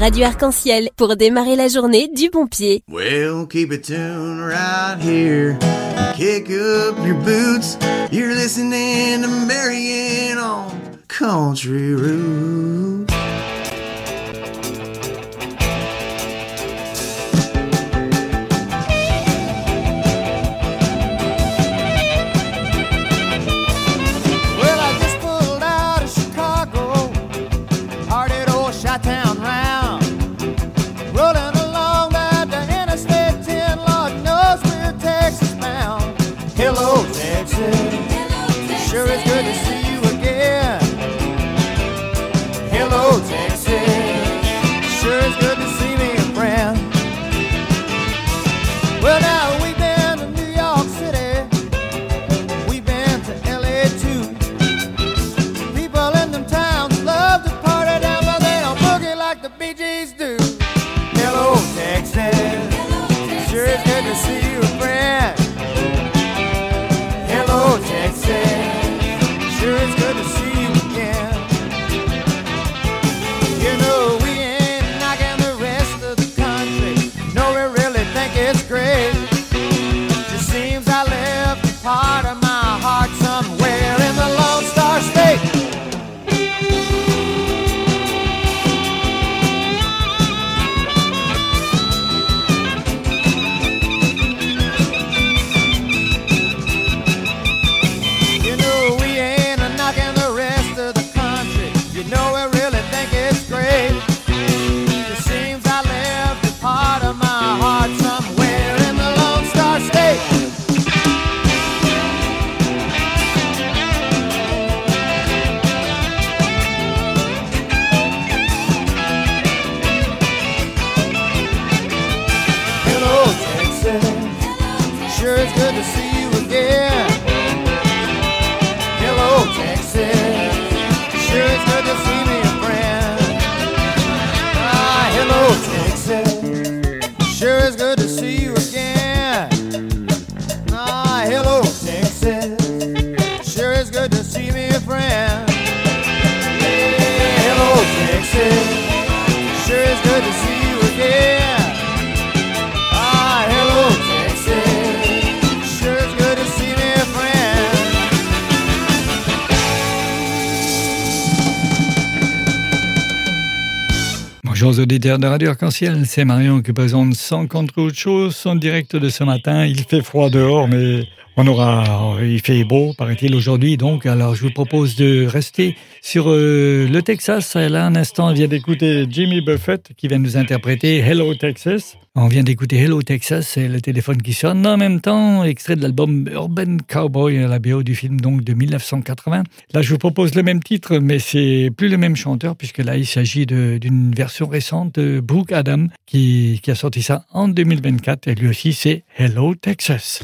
Radio Arc-en-Ciel pour démarrer la journée du bon pied. Well, keep it tuned right here. Kick up your boots. You're listening to Marianne on Country Roots. De Radio Arc-en-Ciel, c'est Marion qui présente sans contre autre chose son direct de ce matin. Il fait froid dehors, mais on aura, il fait beau, paraît-il, aujourd'hui. Donc, alors, je vous propose de rester sur euh, le Texas. Là, un instant, on vient d'écouter Jimmy Buffett qui vient nous interpréter Hello Texas. On vient d'écouter Hello Texas, c'est le téléphone qui sonne. En même temps, extrait de l'album Urban Cowboy, la BO du film donc de 1980. Là, je vous propose le même titre, mais c'est plus le même chanteur, puisque là, il s'agit d'une version récente de Brooke Adam qui, qui a sorti ça en 2024. Et lui aussi, c'est Hello Texas.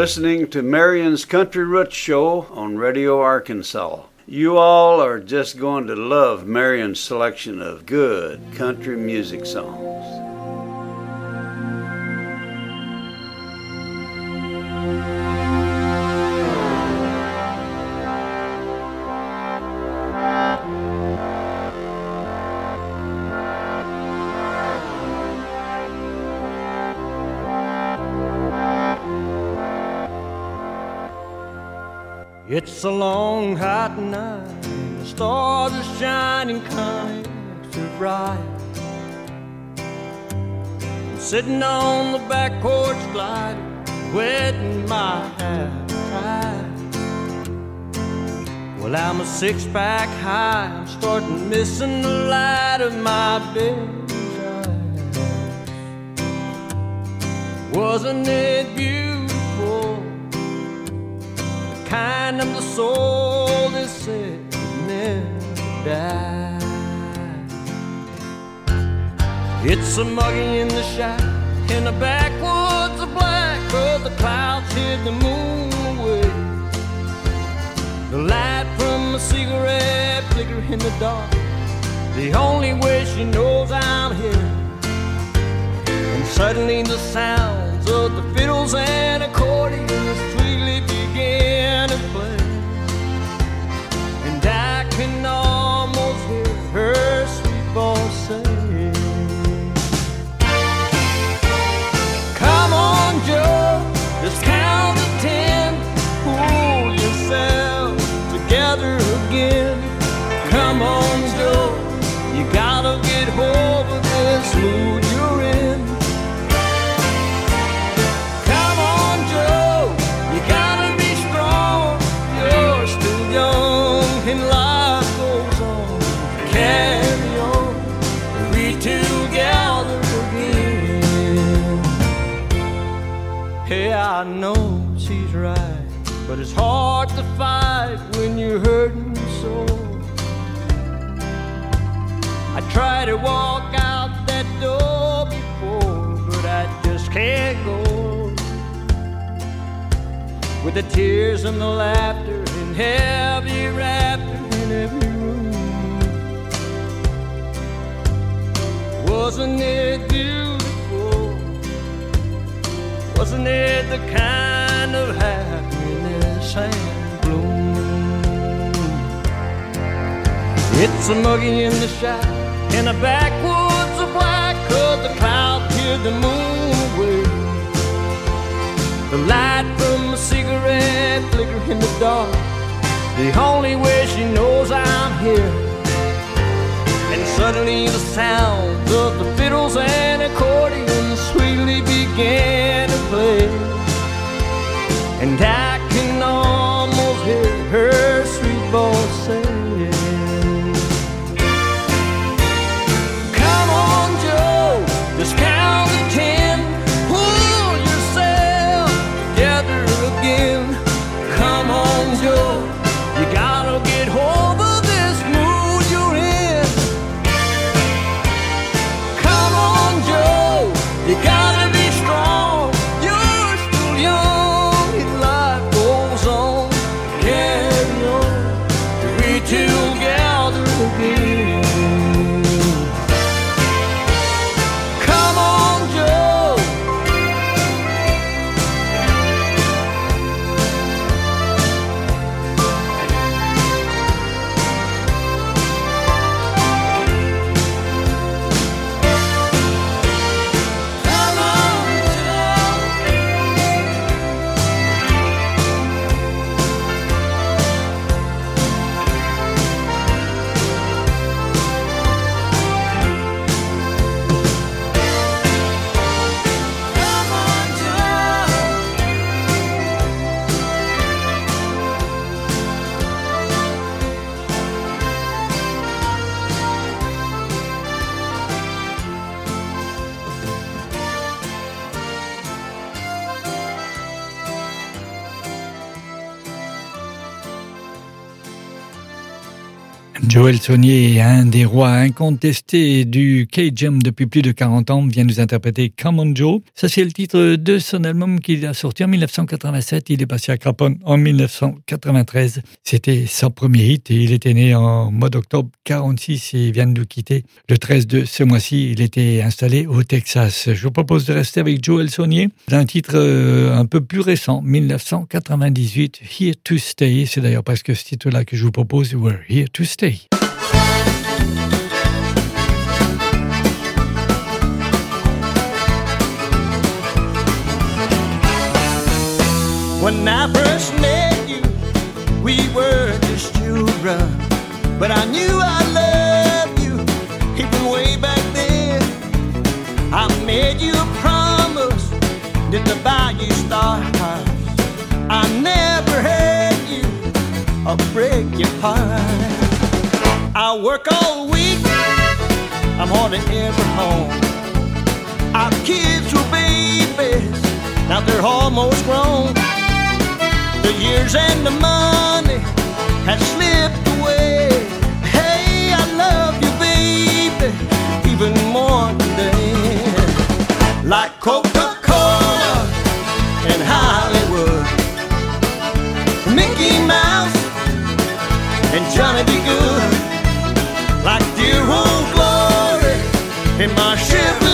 Listening to Marion's Country Roots Show on Radio Arc-en-Ciel. You all are just going to love Marion's selection of good country music songs. It's a long hot night, the stars are shining kind of bright. I'm sitting on the back porch gliding, wetting my tight. Well, I'm a six pack high, I'm starting missing the light of my baby's eyes. Wasn't it soul die. It's a muggy in the shack in the backwoods of black, but the clouds hid the moon away. The light from a cigarette flicker in the dark, the only way she knows I'm here. And suddenly the sounds of the fiddles and accordions sweetly begin the tears and the laughter and heavy rapture in every room. Wasn't it beautiful? Wasn't it the kind of happiness and bloom? It's a muggy in the shop in the backwoods of black, the clouds hid the moon away. The light a cigarette flicker in the dark, the only way she knows I'm here. And suddenly the sounds of the fiddles and accordions sweetly began to play. And I can almost hear her sweet voice say, Joël Saunier, un des rois incontestés du K-Jam depuis plus de 40 ans, vient nous interpréter Come on Joe. Ça, c'est le titre de son album qu'il a sorti en 1987. Il est passé à Craponne en 1993. C'était son premier hit et il était né en mois d'octobre 46 et vient de nous quitter le 13 de ce mois-ci. Il était installé au Texas. Je vous propose de rester avec Joël Saunier. Un titre euh, un peu plus récent, 1998, Here to Stay. C'est d'ailleurs presque ce titre-là que je vous propose. We're here to stay. When I first met you, we were just children. But I knew I loved you even way back then. I made you a promise, didn't buy you stars. I never had you or break your heart. Work all week, I'm hardly ever home. Our kids were babies, now they're almost grown. The years and the money has slipped away. Hey, I love you, baby, even more today. Like Coca in my Chevrolet.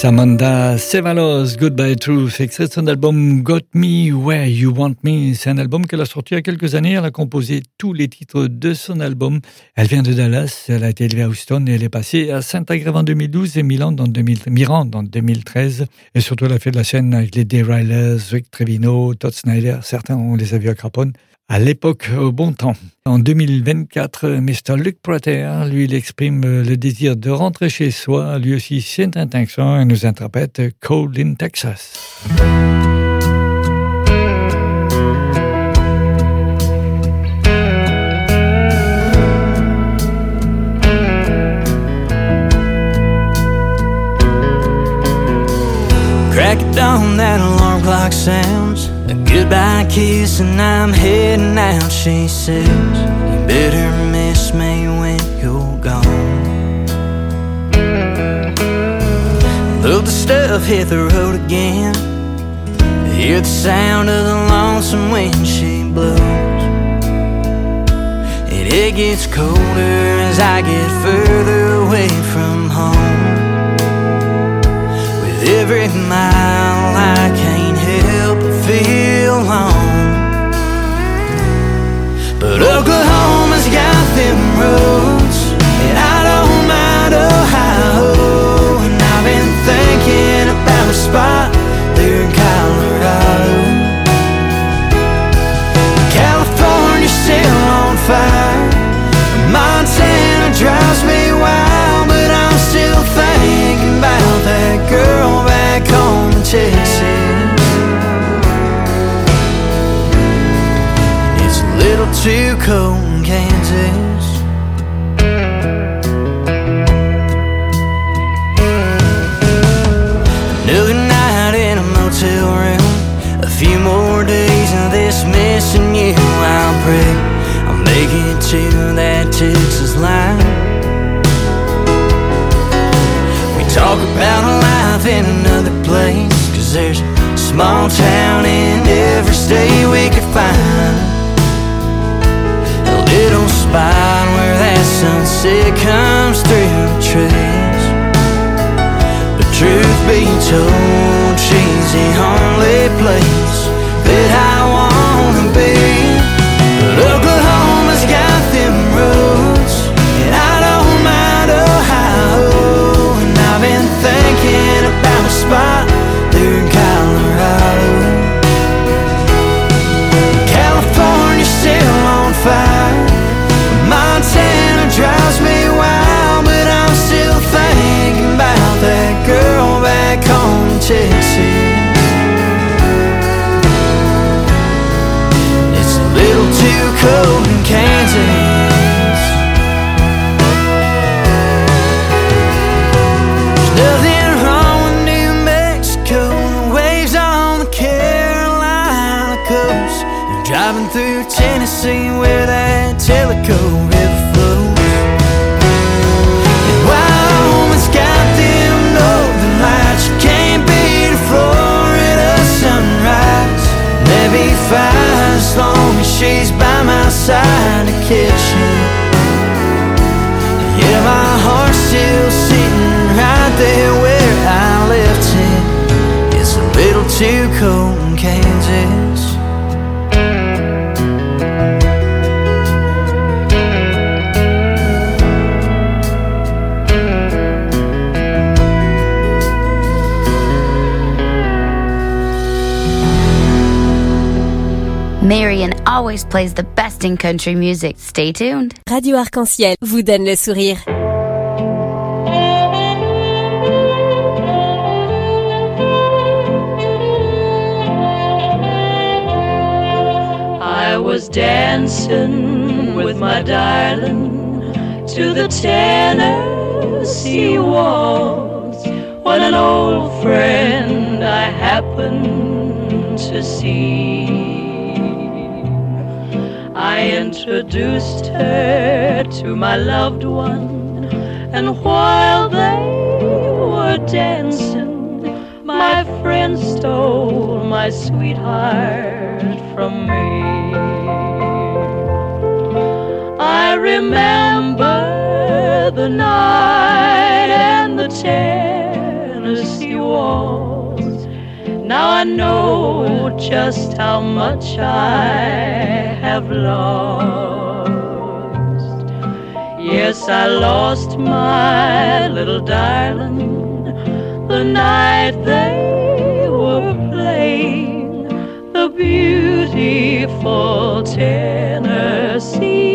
Samantha Sevalos, Goodbye Truth, extrait de son album Got Me Where You Want Me. C'est un album qu'elle a sorti il y a quelques années. Elle a composé tous les titres de son album. Elle vient de Dallas, elle a été élevée à Houston et elle est passée à Saint-Agrève en 2012 et Milan dans 2000, Mirande en 2013. Et surtout, elle a fait de la scène avec les Day Rilers, Rick Trevino, Todd Snyder. Certains, on les a vus à Craponne à l'époque au bon temps. En 2024, Mr. Luc Prater, lui, il exprime le désir de rentrer chez soi. Lui aussi, c'est un et nous interprète Cold in Texas. Crack down, that alarm clock sounds. A goodbye kiss, and I'm heading out. She says, You better miss me when you're gone. Look, the stuff hit the road again. Hear the sound of the lonesome wind she blows. And it gets colder as I get further away from home. With every mile, I can't help but feel alone. But Oklahoma's got them roads, and I don't mind Ohio. And I've been thinking about a spot there in Colorado. California's still on fire. Montana drives me wild, but I'm still thinking about that girl back home in Texas. Too told, she's the only place in Kansas. Marion always plays the best in country music. Stay tuned. Radio Arc-en-Ciel vous donne le sourire. Was dancing with my darling to the Tennessee waltz when an old friend I happened to see. I introduced her to my loved one, and while they were dancing, my friend stole my sweetheart from me. I remember the night and the Tennessee waltz. Now I know just how much I have lost. Yes, I lost my little darling the night they were playing beautiful Tennessee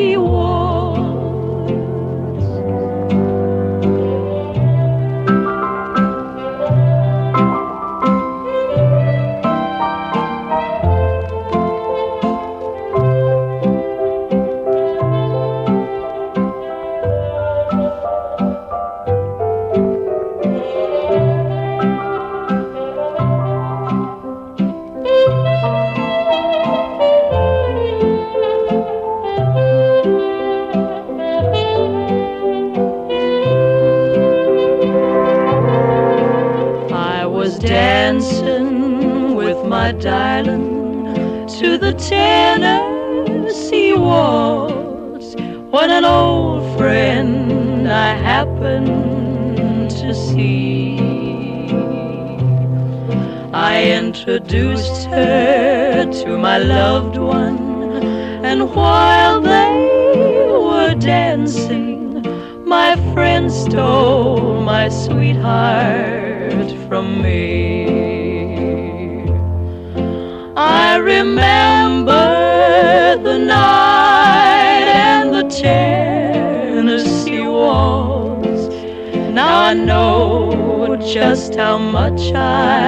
just how much I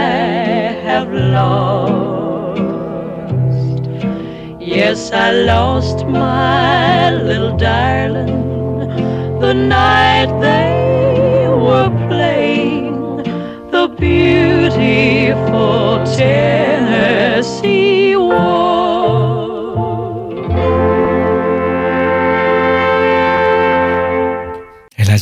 have lost. Yes, I lost my little darling the night they were playing the beautiful Tennessee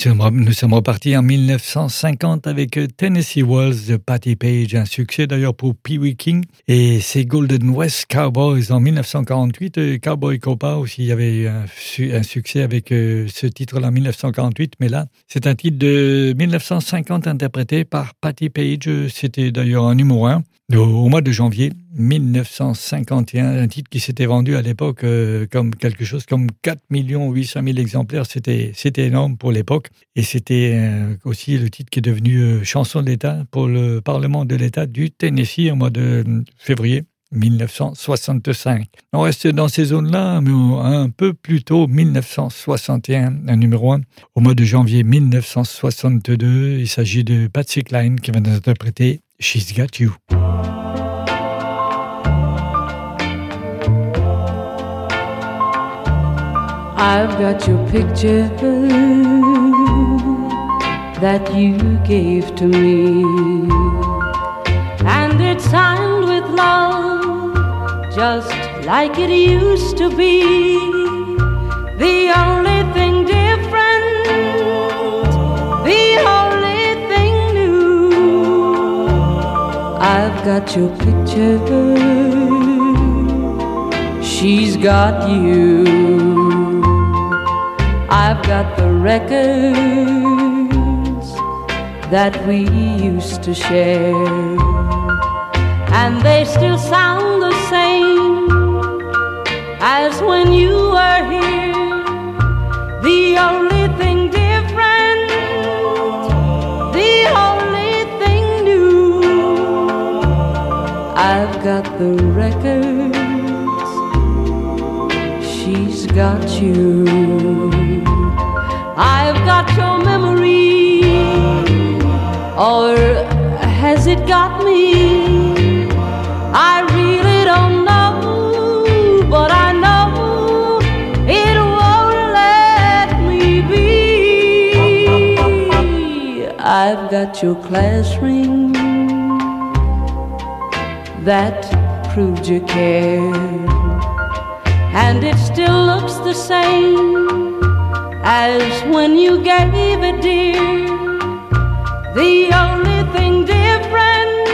Nous sommes repartis en 1950 avec Tennessee Waltz de Patty Page, un succès d'ailleurs pour Pee Wee King. Et c'est Golden West Cowboys en 1948. euh, Cowboy Copa aussi, il y avait un, un succès avec euh, ce titre-là en 1948. Mais là, c'est un titre de 1950 interprété par Patty Page. C'était d'ailleurs un numéro 1 au, au mois de janvier 1951. Un titre qui s'était vendu à l'époque euh, comme quelque chose comme 4 800 000 exemplaires. C'était, énorme pour l'époque. Et c'était euh, aussi le titre qui est devenu euh, chanson de l'État pour le Parlement de l'État du Tennessee au mois de février 1965. On reste dans ces zones-là, mais un peu plus tôt, 1961, un numéro 1. Au mois de janvier 1962, il s'agit de Patsy Cline qui va nous interpréter She's Got You. I've got your picture that you gave to me, and it's signed with love, just like it used to be. The only thing different, the only thing new. I've got your picture, she's got you. I've got the records that we used to share, and they still sound the same as when you were here. The only thing different, the only thing new. I've got the records, she's got you. I've got your memory, or has it got me? I really don't know, but I know it won't let me be. I've got your class ring that proved you cared, and it still looks the same as when you gave it, dear. The only thing different,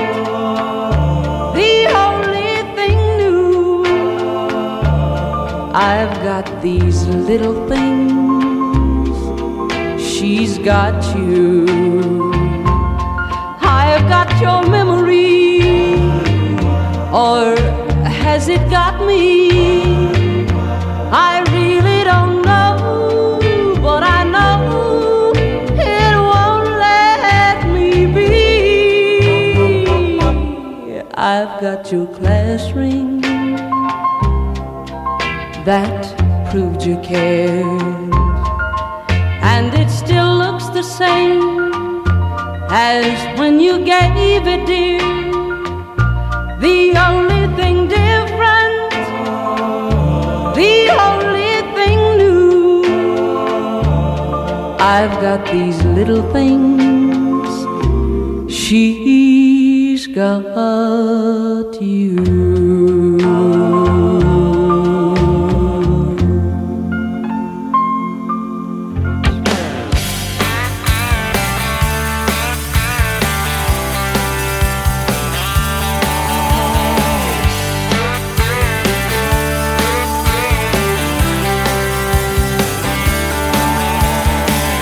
the only thing new. I've got these little things, she's got you. I've got your memory? Or has it got me? I I've got your class ring that proved you cared, and it still looks the same as when you gave it, dear. The only thing different, the only thing new. I've got these little things. She's got you.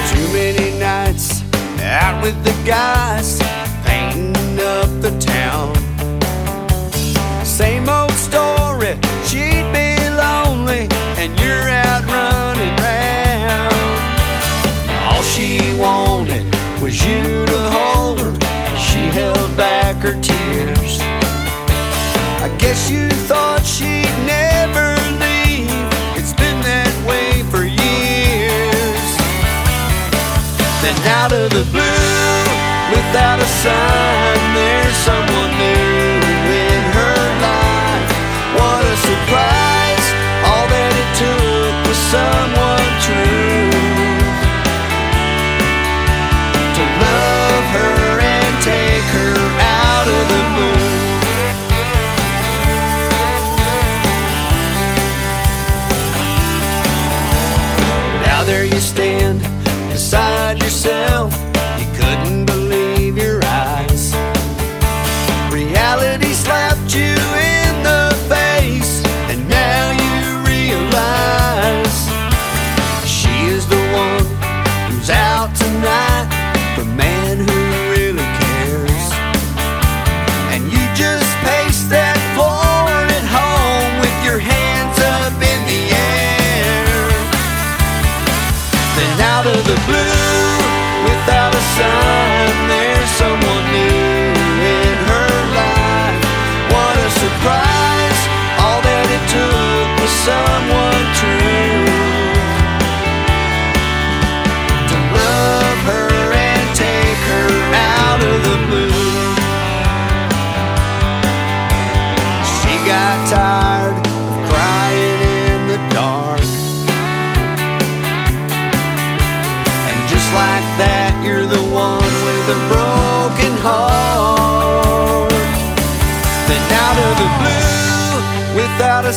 Too many nights out with the guys, sign,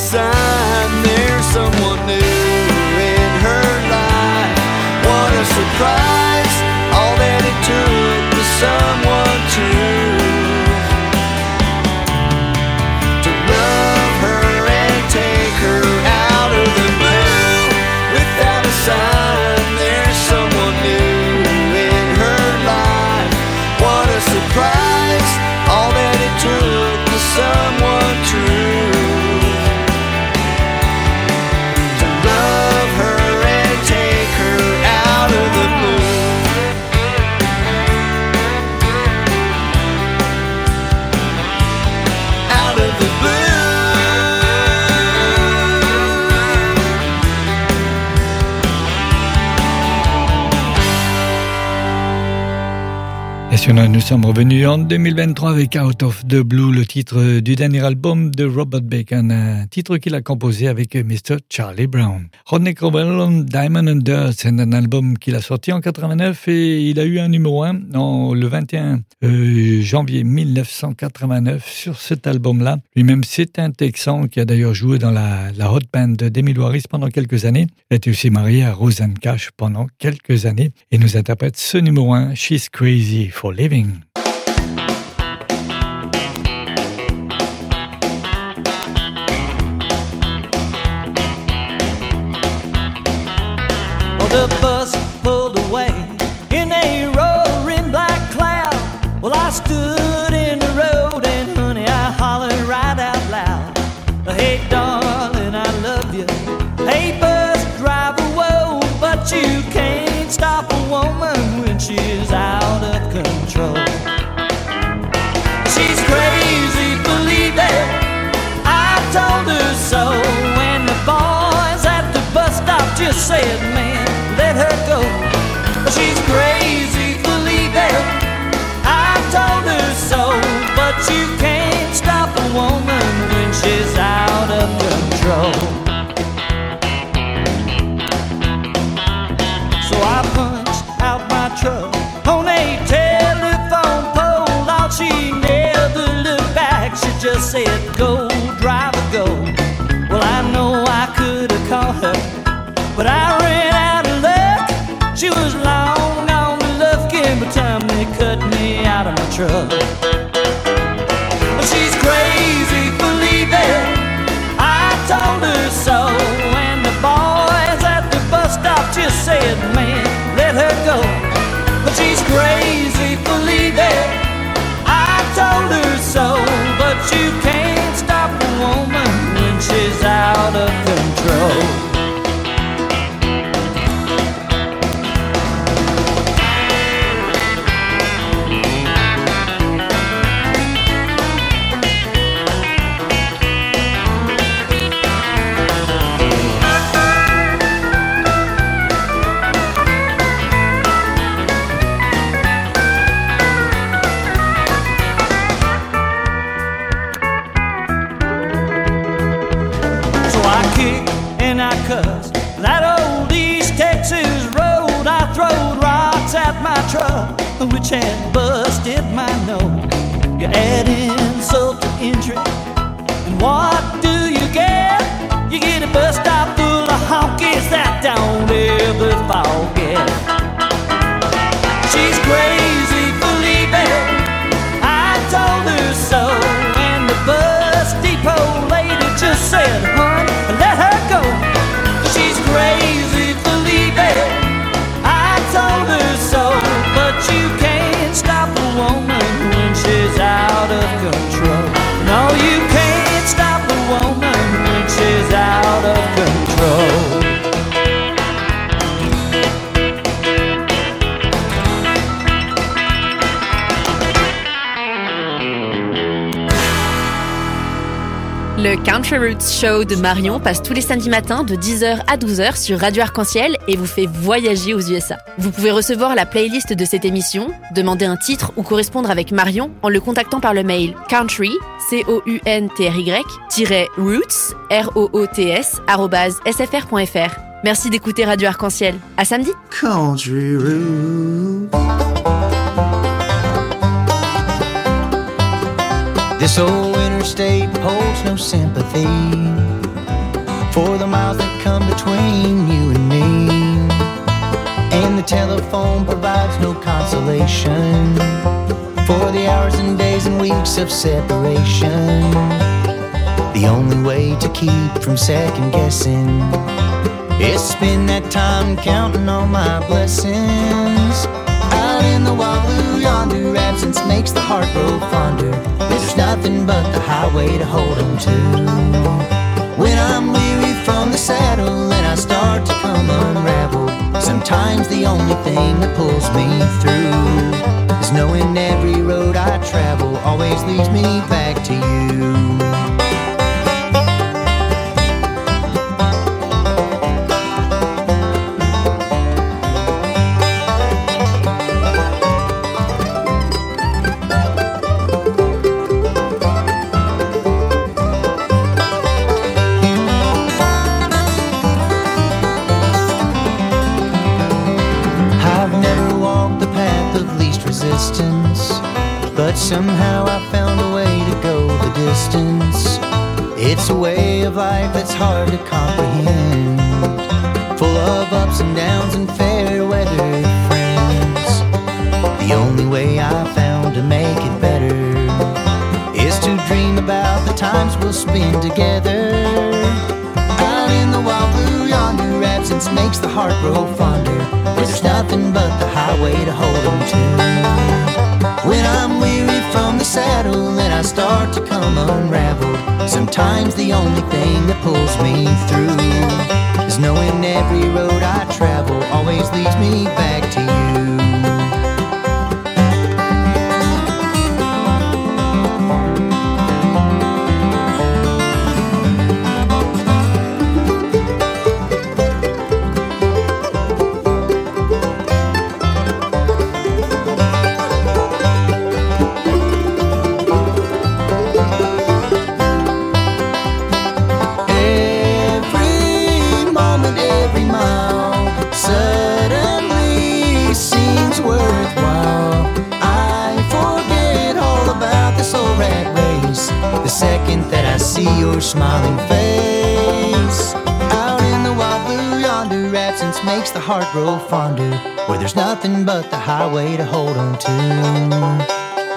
sign, there's someone new in her life. What a surprise! Nous sommes revenus en 2023 avec Out of the Blue, le titre du dernier album de Robert Bacon, un titre qu'il a composé avec Mr. Charlie Brown. Rodney Crowell, Diamond and Dirt, c'est un album qu'il a sorti en 89 et il a eu un numéro 1 en, le 21 euh, janvier 1989 sur cet album-là. Lui-même, c'est un Texan qui a d'ailleurs joué dans la, hot band d'Emilio Harris pendant quelques années. Il était aussi marié à Roseanne Cash pendant quelques années et nous interprète ce numéro 1, She's Crazy for Leavin'. But I ran out of luck. She was long on Lufkin by the time they cut me out of truck. But she's crazy for leaving. I told her so, and the boys at the bus stop just said, "Man, let her go." But she's crazy for leaving. I told her so, but you can't which had busted my nose. You add insult to injury, and what do you get? You get a bus stop full of honkies that don't ever forget. She's crazy Country Roots Show de Marion passe tous les samedis matins de 10h à 12h sur Radio Arc-en-Ciel et vous fait voyager aux USA. Vous pouvez recevoir la playlist de cette émission, demander un titre ou correspondre avec Marion en le contactant par le mail country, c o u n t r y roots r o t s sfr.fr. Merci d'écouter Radio Arc-en-Ciel. À samedi. Country. This old interstate holds no sympathy for the miles that come between you and me. And the telephone provides no consolation for the hours and days and weeks of separation. The only way to keep from second guessing is spend that time counting all my blessings. Out in the wild yonder, absence makes the heart grow fonder. There's nothing but the highway to hold 'em to. When I'm weary from the saddle and I start to come unraveled, sometimes the only thing that pulls me through is knowing every road I travel always leads me back to you. Somehow I found a way to go the distance. It's a way of life that's hard to comprehend, full of ups and downs and fair weather friends. The only way I found to make it better is to dream about the times we'll spend together. Makes the heart grow fonder. There's nothing but the highway to hold 'em to. When I'm weary from the saddle and I start to come unraveled, sometimes the only thing that pulls me through is knowing every road I travel always leads me back to you. Heart grow fonder. Where there's nothing but the highway to hold on to.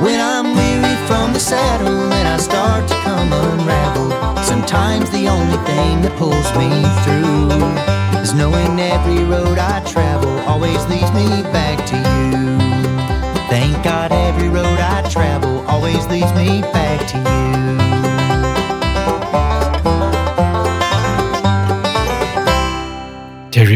When I'm weary from the saddle and I start to come unraveled, sometimes the only thing that pulls me through is knowing every road I travel always leads me back to you. Thank God every road I travel always leads me back to you.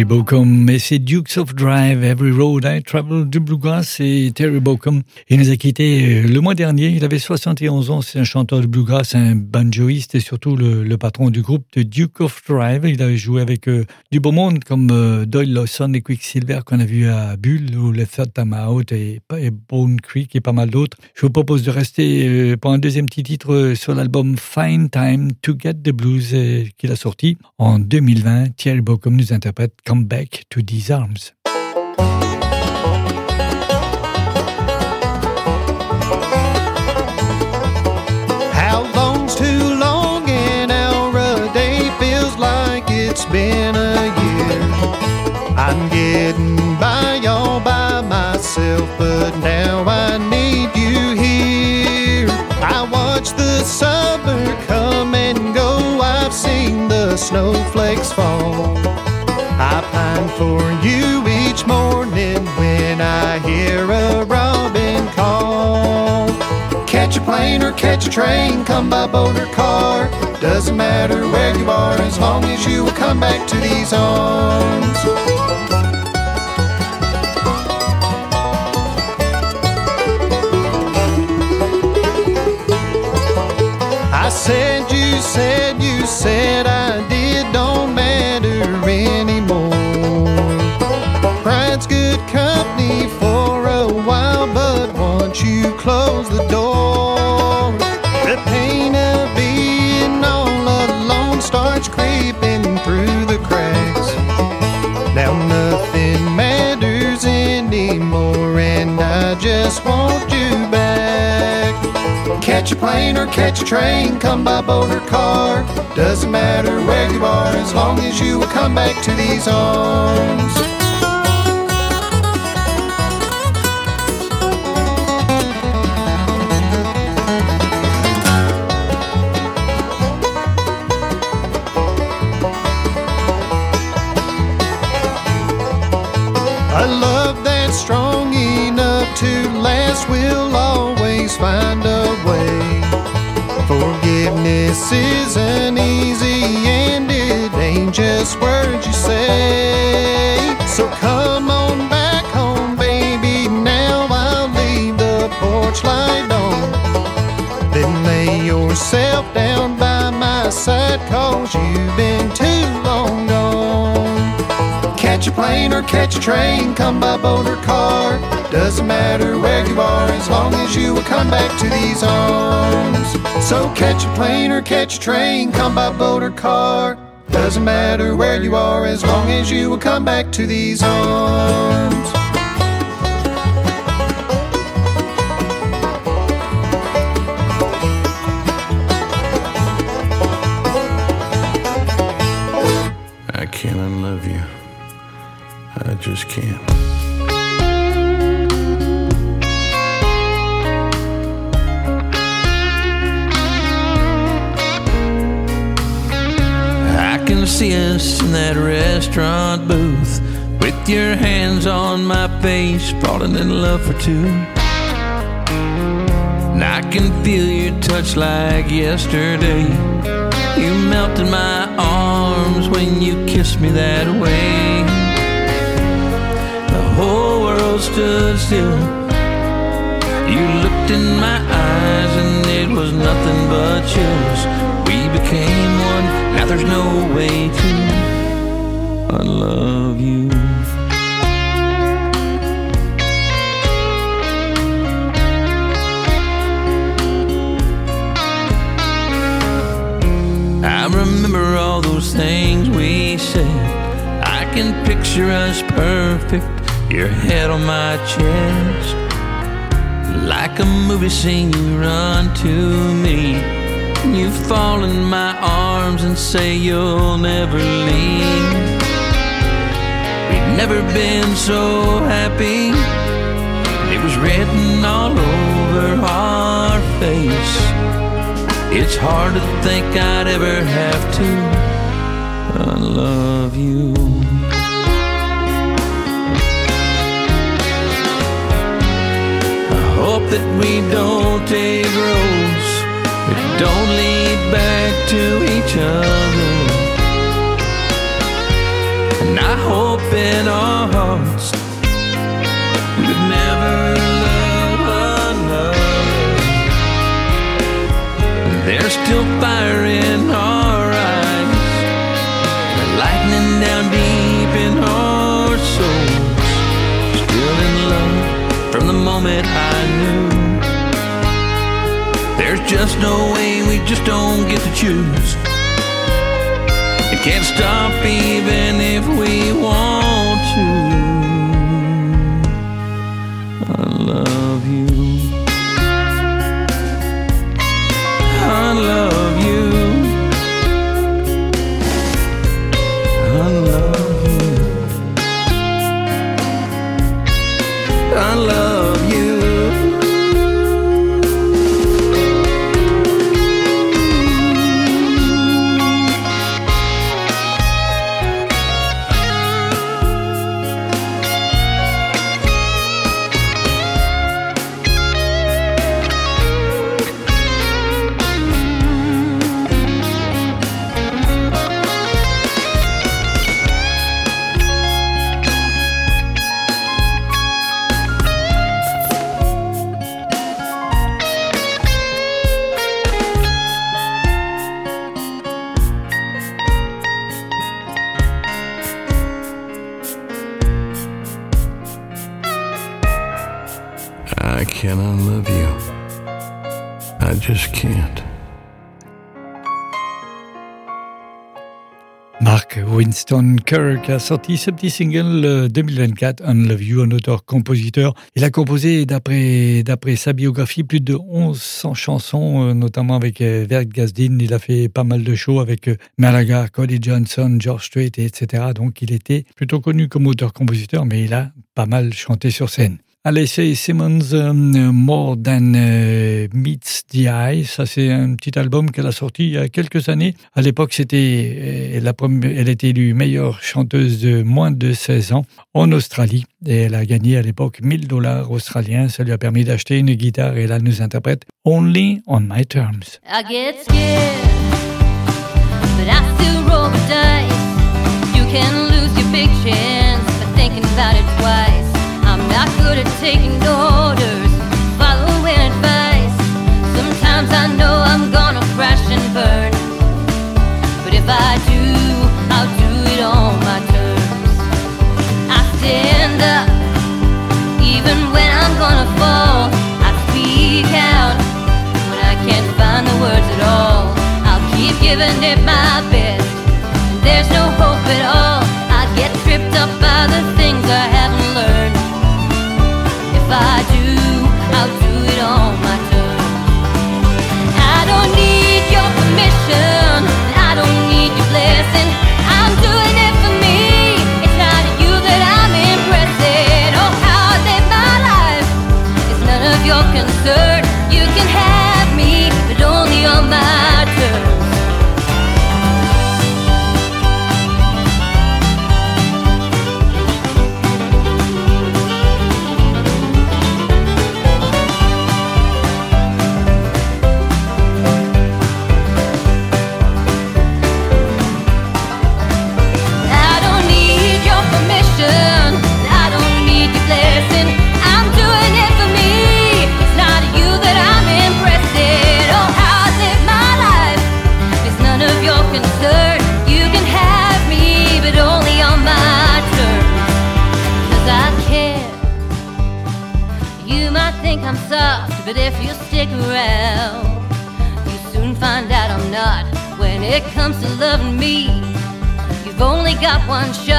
Bocum et c'est Dukes of Drive, Every Road I Travel du Bluegrass et Terry Bocum. Il nous a quittés le mois dernier, il avait 71 ans, c'est un chanteur de Bluegrass, un banjoiste et surtout le, patron du groupe de Duke of Drive. Il avait joué avec euh, du beau monde comme euh, Doyle Lawson et Quicksilver qu'on a vu à Bull ou le Third Time Out et, Bone Creek et pas mal d'autres. Je vous propose de rester euh, pour un deuxième petit titre euh, sur l'album Fine Time to Get the Blues euh, qu'il a sorti en 2020. Thierry Bocum nous interprète Come Back to These Arms. How long's too long? An hour a day feels like it's been a year. I'm getting by all by myself, but now I need you here. I watch the summer come and go. I've seen the snowflakes fall. I pine for you each morning when I hear a robin call. Catch a plane or catch a train, come by boat or car. Doesn't matter where you are as long as you will come back to these arms. The door, the pain of being all alone starts creeping through the cracks. Now nothing matters anymore, and I just want you back. Catch a plane or catch a train, come by boat or car. Doesn't matter where you are as long as you will come back to these arms. Find a way. Forgiveness isn't easy and it ain't just words you say. So come on back home, baby. Now I'll leave the porch light on. Then lay yourself down by my side, cause you've been too long gone. Catch a plane or catch a train, come by boat or car. Doesn't matter where you are as long as you will come back to these arms. So catch a plane or catch a train, come by boat or car. Doesn't matter where you are as long as you will come back to these arms. I can't unlove you. I just can't. That restaurant booth with your hands on my face, falling in love for two. And I can feel your touch like yesterday. You melted my arms when you kissed me that way. The whole world stood still. You looked in my eyes and it was nothing but chills. We became one, now there's no way to unlove you. I remember all those things we said. I can picture us perfect, your head on my chest. Like a movie scene, you run to me. You fall in my arms and say you'll never leave. We've never been so happy. It was written all over our face. It's hard to think I'd ever have to unlove you. I hope that we don't take roads that don't lead back to each other. And I hope in our hearts we would never love another. There's still fire in our eyes, lightning down deep in our souls. Still in love from the moment I knew. There's just no way we just don't get to choose. Can't stop even if we want to. I love you. I love you. I love you. I love Winston Kirk a sorti ce petit single euh, 2024, Unlove You, un auteur-compositeur. Il a composé, d'après sa biographie, plus de 1100 chansons, euh, notamment avec euh, Vert Gazdin. Il a fait pas mal de shows avec euh, Malaga, Cody Johnson, George Strait, etc. Donc il était plutôt connu comme auteur-compositeur, mais il a pas mal chanté sur scène. C'est Simmons euh, More Than euh, Meets the Eye. Ça, c'est un petit album qu'elle a sorti il y a quelques années. À l'époque, c'était euh, la première, elle était élue meilleure chanteuse de moins de 16 ans en Australie. Et elle a gagné à l'époque 1000 dollars australiens. Ça lui a permis d'acheter une guitare et là, elle nous interprète Only on My Terms. I get scared, but I still roll the dice. You can lose your big chance thinking about it twice. Taking orders, following advice. Sometimes I know I'm gonna crash and burn, but if I do, I'll do it on my terms. I stand up, even when I'm gonna fall. I speak out when I can't find the words at all. I'll keep giving it my best. There's no hope at all. Permission.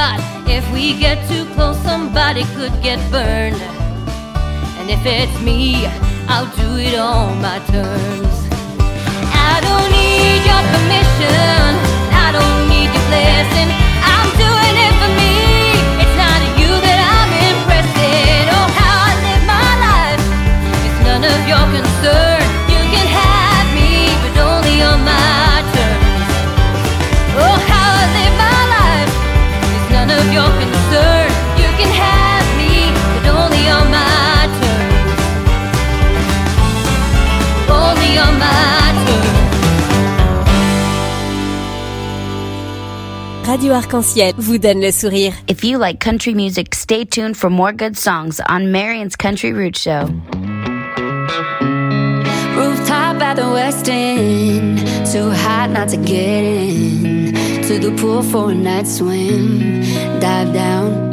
One. If we get too close, somebody could get burned. And if it's me, I'll do it on my terms. I I don't need your permission. I don't need your blessing. I'm doing it for me. It's not you that I'm impressing. Oh, how I live my life. It's none of your concern. Radio Arc-en-Ciel vous donne le sourire. If you like country music, stay tuned for more good songs on Marion's Country Roots Show. Rooftop at the West End, too hot not to get in. To the pool for a night swim, dive down.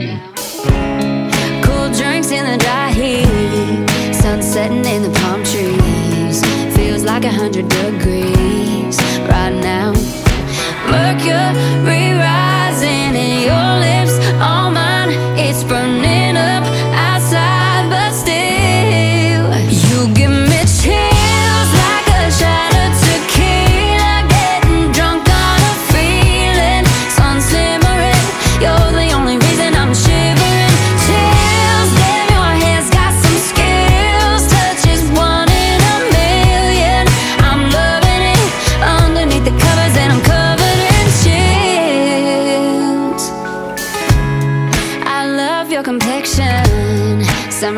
Cool drinks in the dry heat, sun setting in the palm trees. Feels like a hundred degrees right now. Mercury rising in your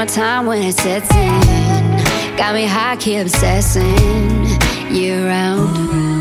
Summertime when it sets in. Got me high key obsessing year round.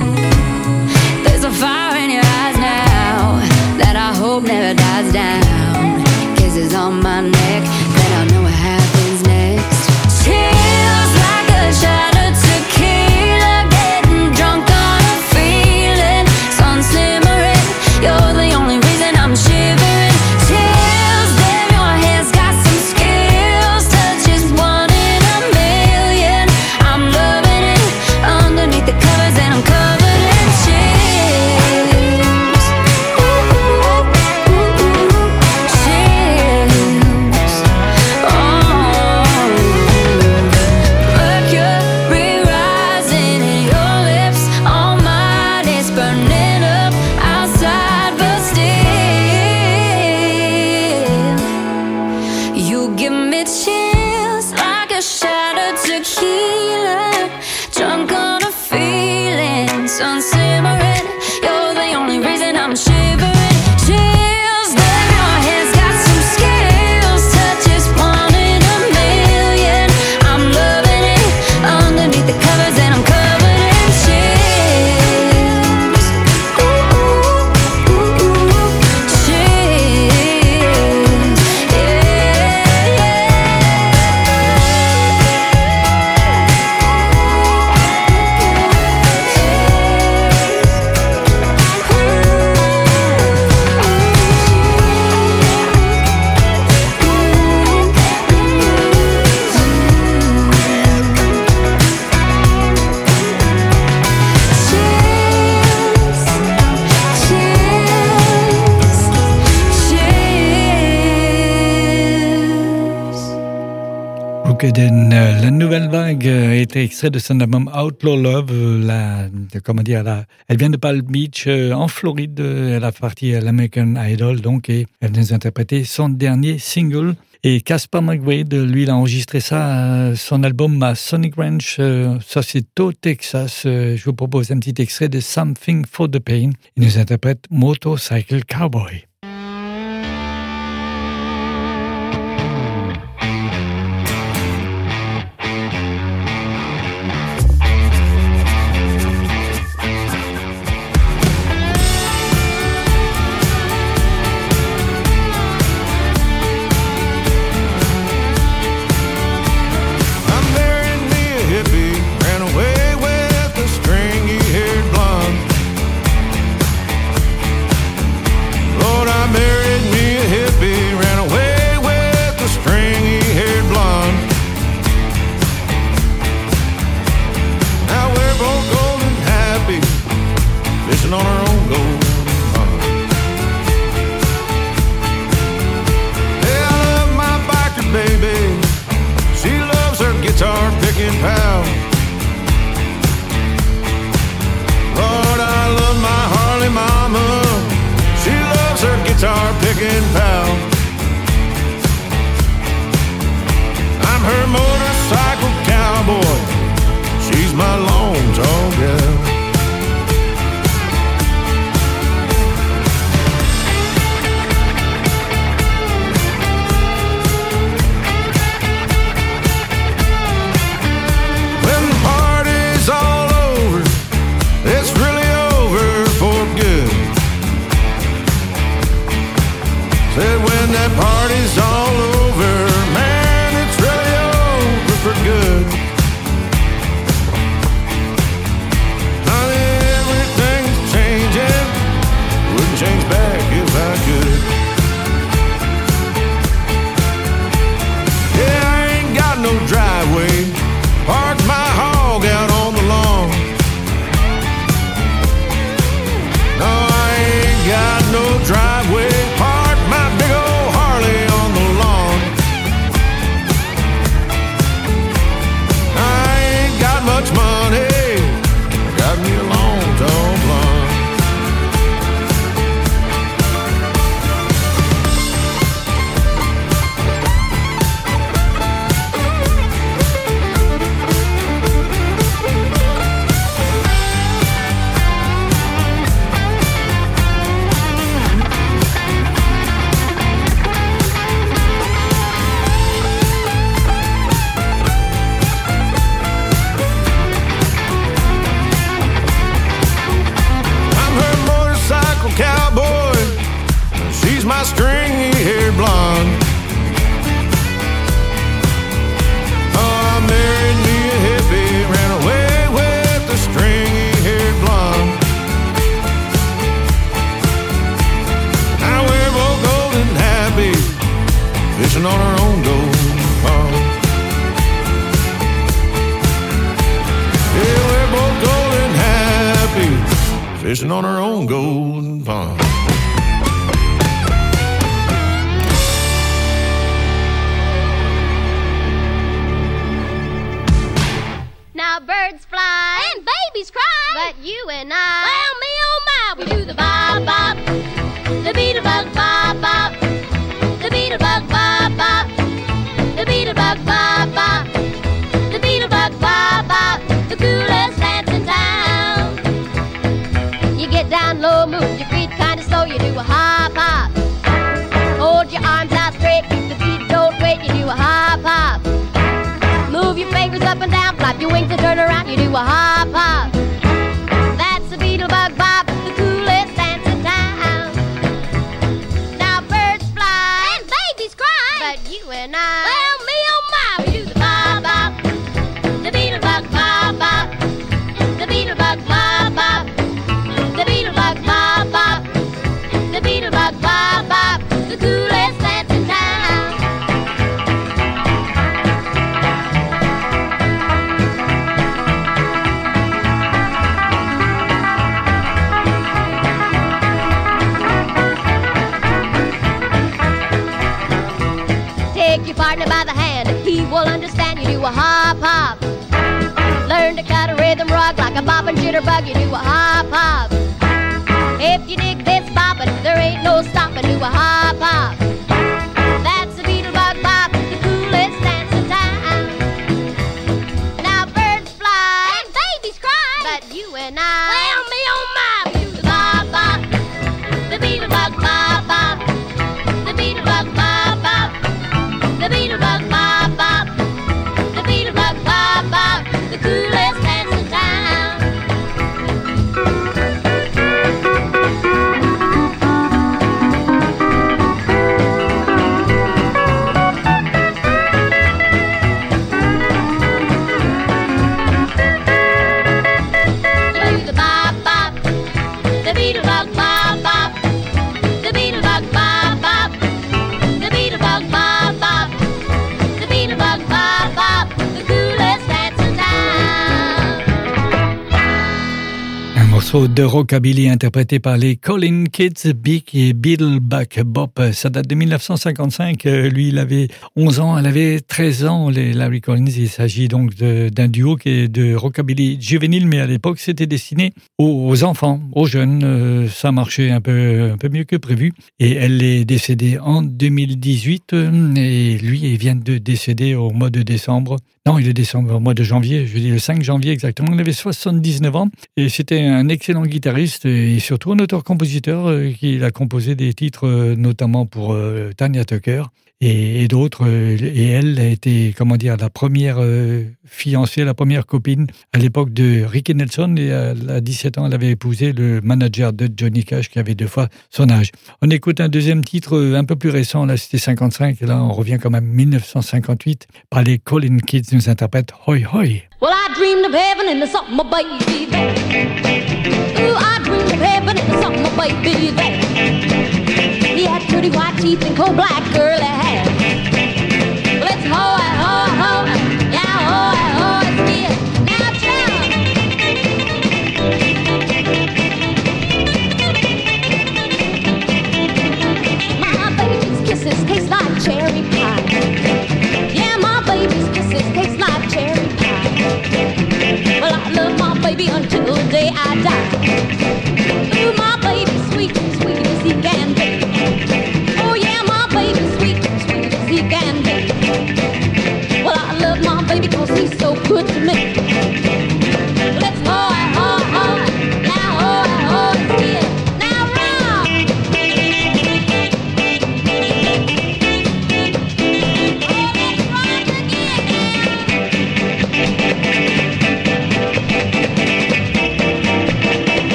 Extrait de son album Outlaw Love. euh, comment dire, elle vient de Palm Beach, euh, en Floride. euh, Elle a parti à l'American Idol, donc, et elle nous a interprété son dernier single. Et Caspar McWade, lui, il a enregistré ça, son album à Sonic Ranch, euh, ça c'est au Texas. Je vous propose un petit extrait de Something for the Pain. Il nous interprète Motorcycle Cowboy. Said when that party's all over, de rockabilly interprété par les Colin Kids, Big et Beetleback Bop. Ça date de 1955. Euh, Lui, il avait 11 ans, elle avait 13 ans, les Larry Collins. Il s'agit donc d'un duo qui est de rockabilly juvénile, mais à l'époque, c'était destiné aux, enfants, aux jeunes. Euh, Ça marchait un peu, un peu mieux que prévu. Et elle est décédée en 2018. euh, Et lui, il vient de décéder au mois de décembre. Non, il est décembre, au mois de janvier, je dis le 5 janvier exactement. Il avait 79 ans et c'était un excellent guitariste et surtout un auteur-compositeur euh, qui a composé des titres euh, notamment pour euh, Tanya Tucker et, d'autres. Et elle a été, comment dire, la première fiancée, la première copine à l'époque de Ricky Nelson et à, à 17 ans, elle avait épousé le manager de Johnny Cash qui avait deux fois son âge. On écoute un deuxième titre un peu plus récent, là c'était 55 et là on revient quand même 1958 par les Colin Kids nous interprètent my baby the baby there. He had pretty white teeth and coal black curly hair. Well, it's hoy, hoy, hoy, yeah, hoy, hoy, still. Now, child. My baby's kisses taste like cherry pie. Yeah, my baby's kisses taste like cherry pie. Well, I love my baby until the day I die.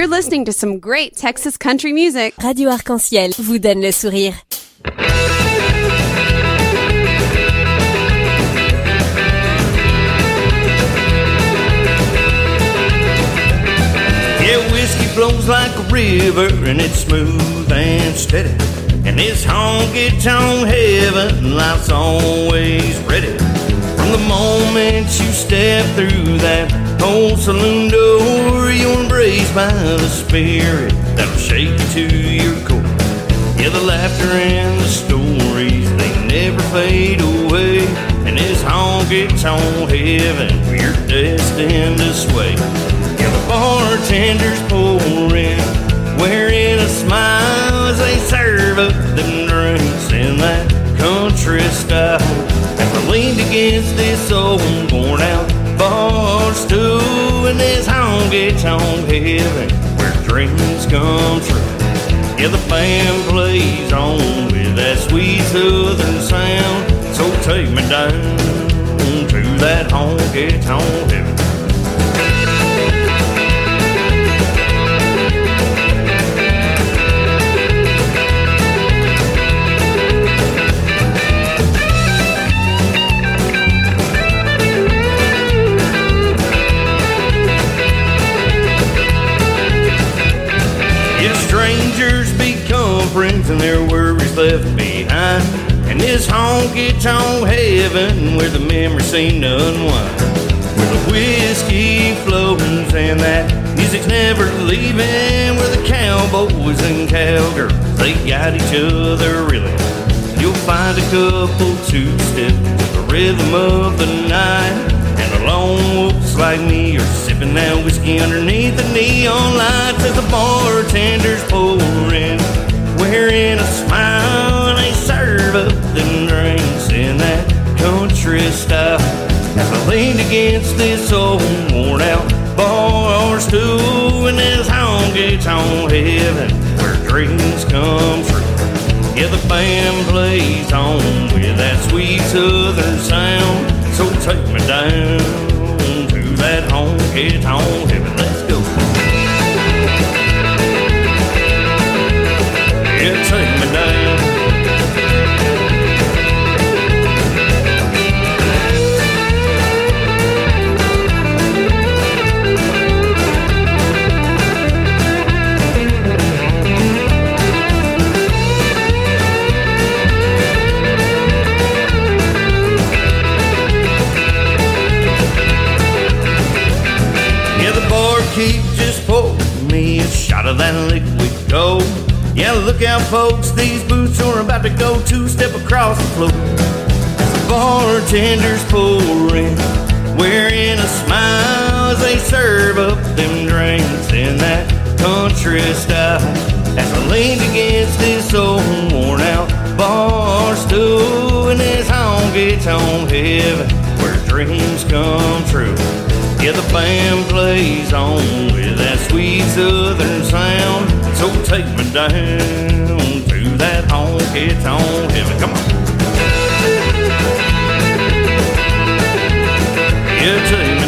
You're listening to some great Texas country music. Radio Arc-en-Ciel vous donne le sourire. Yeah, whiskey flows like a river and it's smooth and steady. And this honky tonk heaven, life's always ready. From the moment you step through that old saloon door, you're embraced by the spirit that'll shake you to your core. Yeah, the laughter and the stories, they never fade away. And this honky tonk heaven, we're destined to sway. Yeah, the bartenders pouring, wearing a smile as they serve up them drinks in that country style. As I leaned against this old worn out bar stool in this honky tonk heaven where dreams come true. Yeah, the band plays on with that sweet southern sound. So take me down to that honky tonk heaven. Friends and their worries left behind. And this honky tonk heaven where the memories seem to unwind. Where the whiskey flows and that music's never leaving. Where the cowboys and cowgirls, they got each other really. You'll find a couple two-step to the rhythm of the night. And the lone wolves like me are sipping that whiskey underneath the neon lights as the bartenders pouring, wearing a smile and they serve up them drinks in that country style. As I leaned against this old worn out bar stool in this honky tonk heaven where dreams come true. Yeah, the band plays on with that sweet southern sound. So take me down to that honky tonk heaven. Let's go. Of that liquid. Yeah, look out, folks, these boots are about to go two step across the floor. As the bartenders pour in, wearing a smile as they serve up them drinks in that country style. As I leaned against this old worn out bar stool in this honky tonk heaven where dreams come true. Yeah, the band plays on with that sweet southern sound. So take me down to that honky tonk heaven. Come on. Yeah, take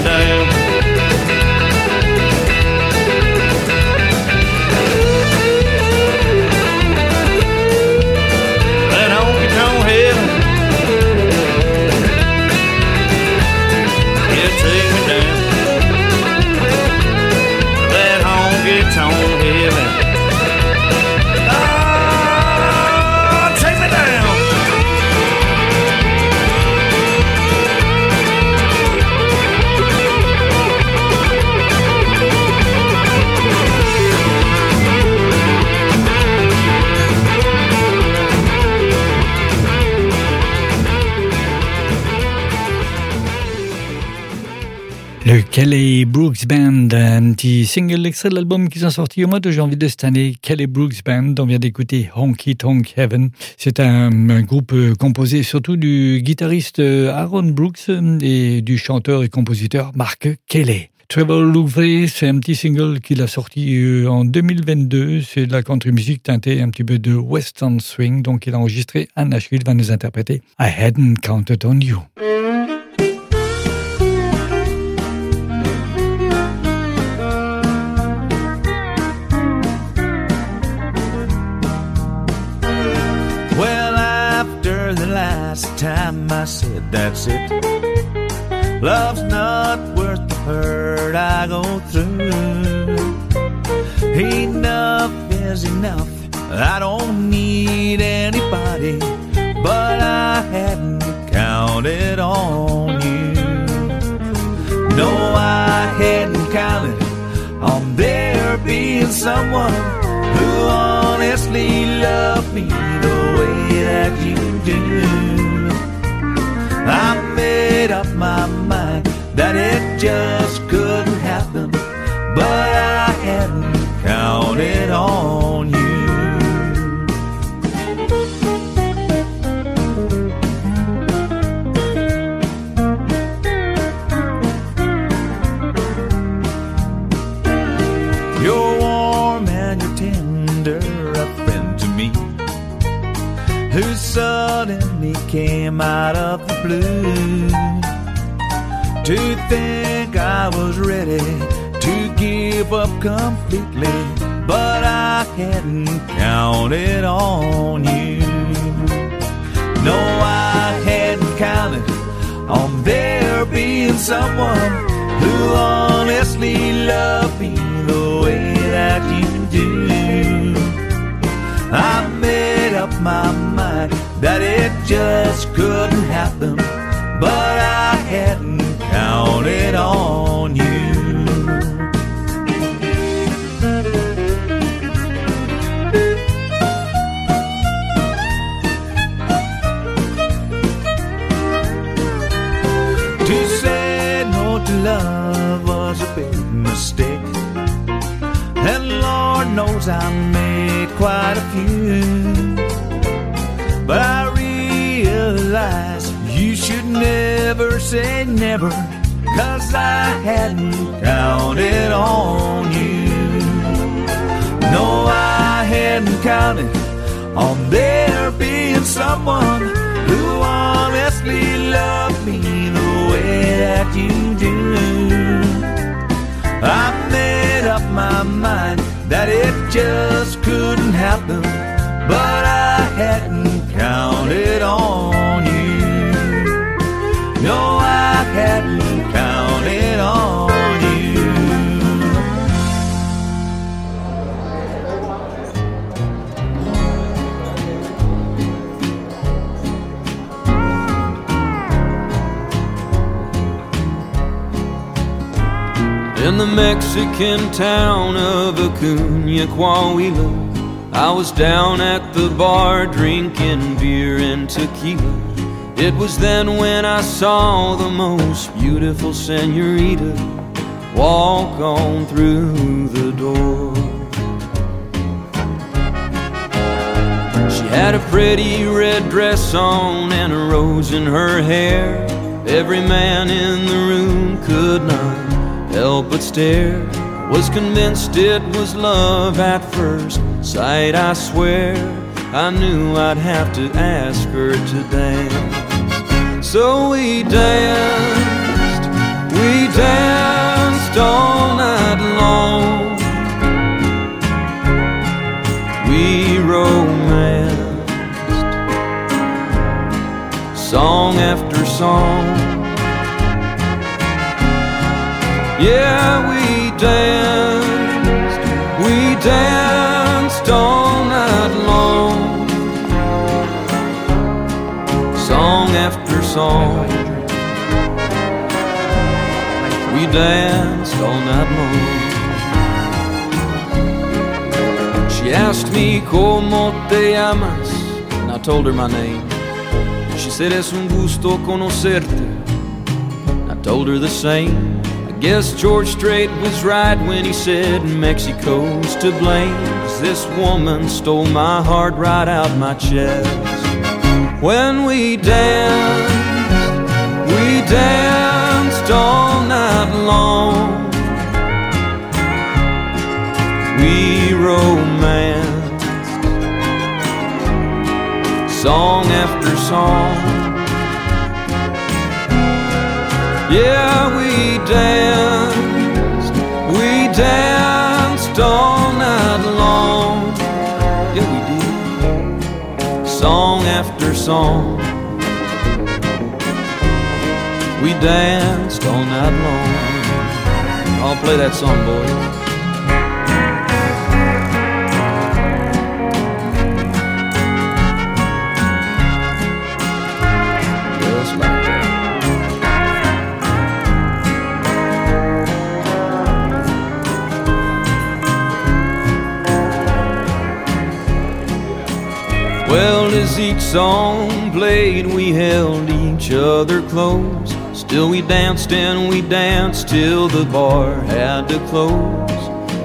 Le Kelly Brooks Band, un petit single extrait de l'album qui sont sortis au mois de janvier de cette année. Kelly Brooks Band, on vient d'écouter Honky Tonk Heaven. C'est un, groupe euh, composé surtout du guitariste euh, Aaron Brooks euh, et du chanteur et compositeur Mark Kelly. Trevor Louvre, c'est un petit single qu'il a sorti en 2022. C'est de la country music teintée un petit peu de western swing. Donc il a enregistré à Nashville, va nous interpréter I Hadn't Counted on You. Said that's it, love's not worth the hurt I go through. Enough is enough. I don't need anybody, but I hadn't counted on you. No, I hadn't counted on there being someone who honestly loved me the way that you do. I made up my mind that it just couldn't happen, but I hadn't counted on you. You're warm and you're tender, a friend to me, who suddenly came out of the blue. To think I was ready to give up completely, but I hadn't counted on you. No, I hadn't counted on there being someone who honestly loved me the way that you do. I made up my mind that it just couldn't happen, but I hadn't counted on you. To say no to love was a big mistake. And Lord knows I made quite a few. Realize you should never say never, cause I hadn't counted on you. No, I hadn't counted on there being someone who honestly loved me the way that you do. I made up my mind that it just couldn't happen, but I hadn't counted on In the Mexican town of Acuna, Coahuila, I was down at the bar drinking beer and tequila. It was then when I saw the most beautiful senorita walk on through the door. She had a pretty red dress on and a rose in her hair. Every man in the room could not help but stare. Was convinced it was love at first sight, I swear. I knew I'd have to ask her to dance. So we danced, we danced all night long. We romanced, song after song. Yeah, we danced, we danced all night long. Song after song. We danced all night long. She asked me, ¿Cómo te llamas? And I told her my name. She said, Es un gusto conocerte. I told her the same. Guess George Strait was right when he said Mexico's to blame. 'Cause this woman stole my heart right out my chest. When we danced, we danced all night long. We romanced, song after song. Yeah, we danced, we danced all night long. Yeah, we did. Song after song. We danced all night long. I'll play that song, boys. Each song played, we held each other close. Still, we danced and we danced till the bar had to close.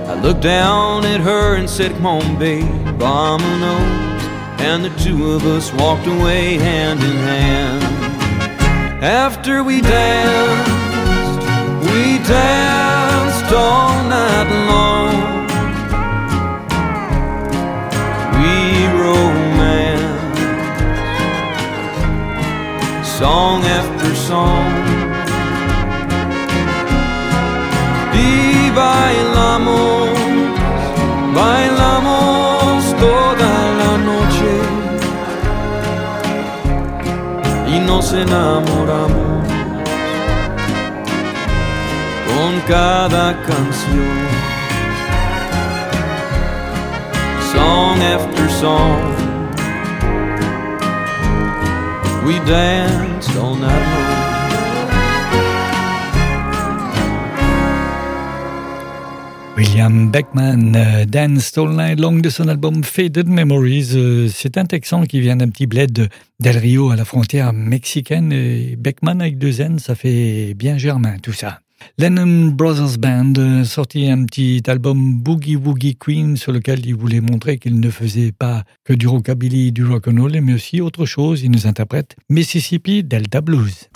I looked down at her and said, Come on, babe, vamonos. And the two of us walked away hand in hand. After we danced, we danced all night long. Song after song. Y bailamos, bailamos toda la noche y nos enamoramos con cada canción. Song after song, we William Beckman, euh, Dance Long de son album Faded Memories. Euh, c'est un Texan qui vient d'un petit bled de Del Rio à la frontière mexicaine. Et Beckman avec deux N, ça fait bien germain tout ça. Lennon Brothers Band euh, sorti un petit album Boogie Woogie Queen sur lequel il voulait montrer qu'il ne faisait pas que du rockabilly, du rock'n'roll, mais aussi autre chose. Il nous interprète Mississippi Delta Blues.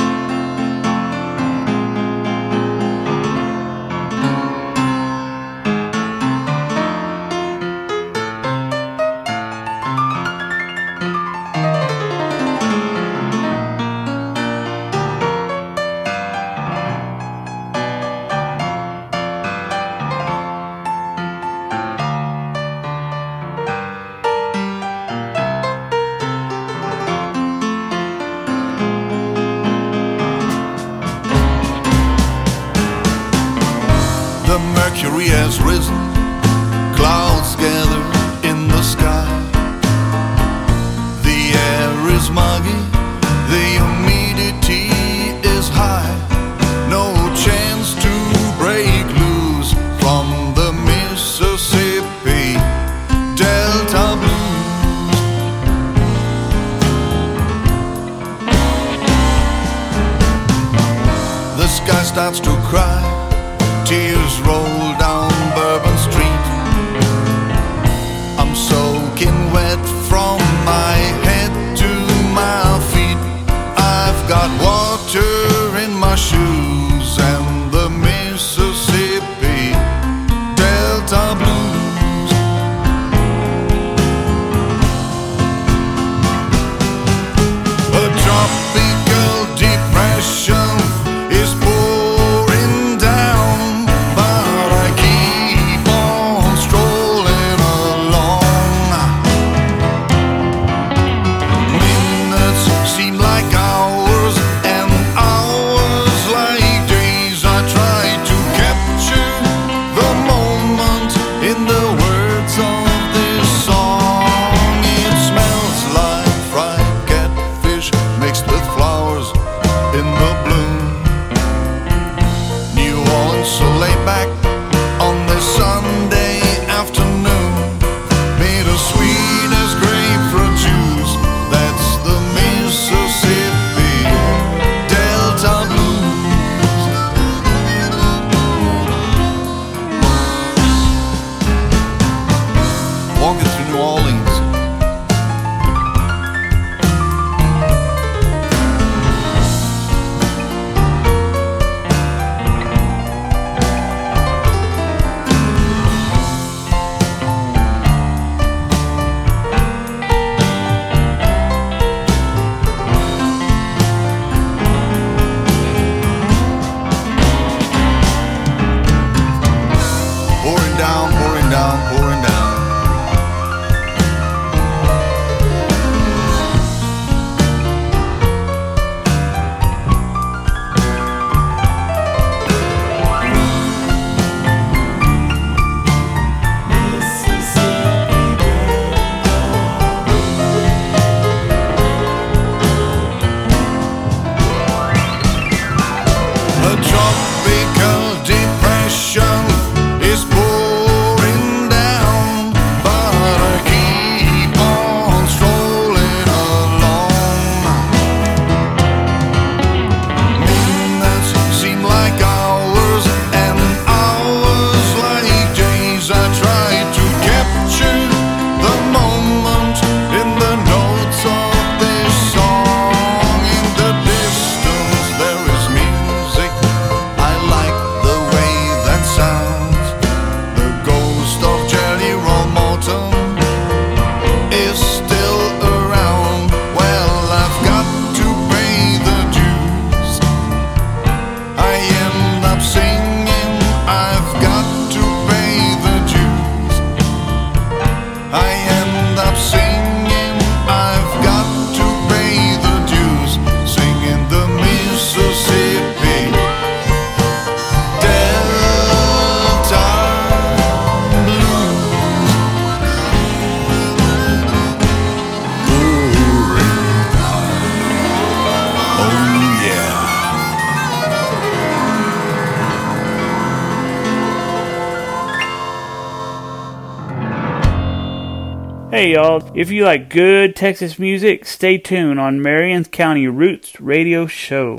If You Like Good Texas Music, stay tuned on Marion Country Roots Radio Show.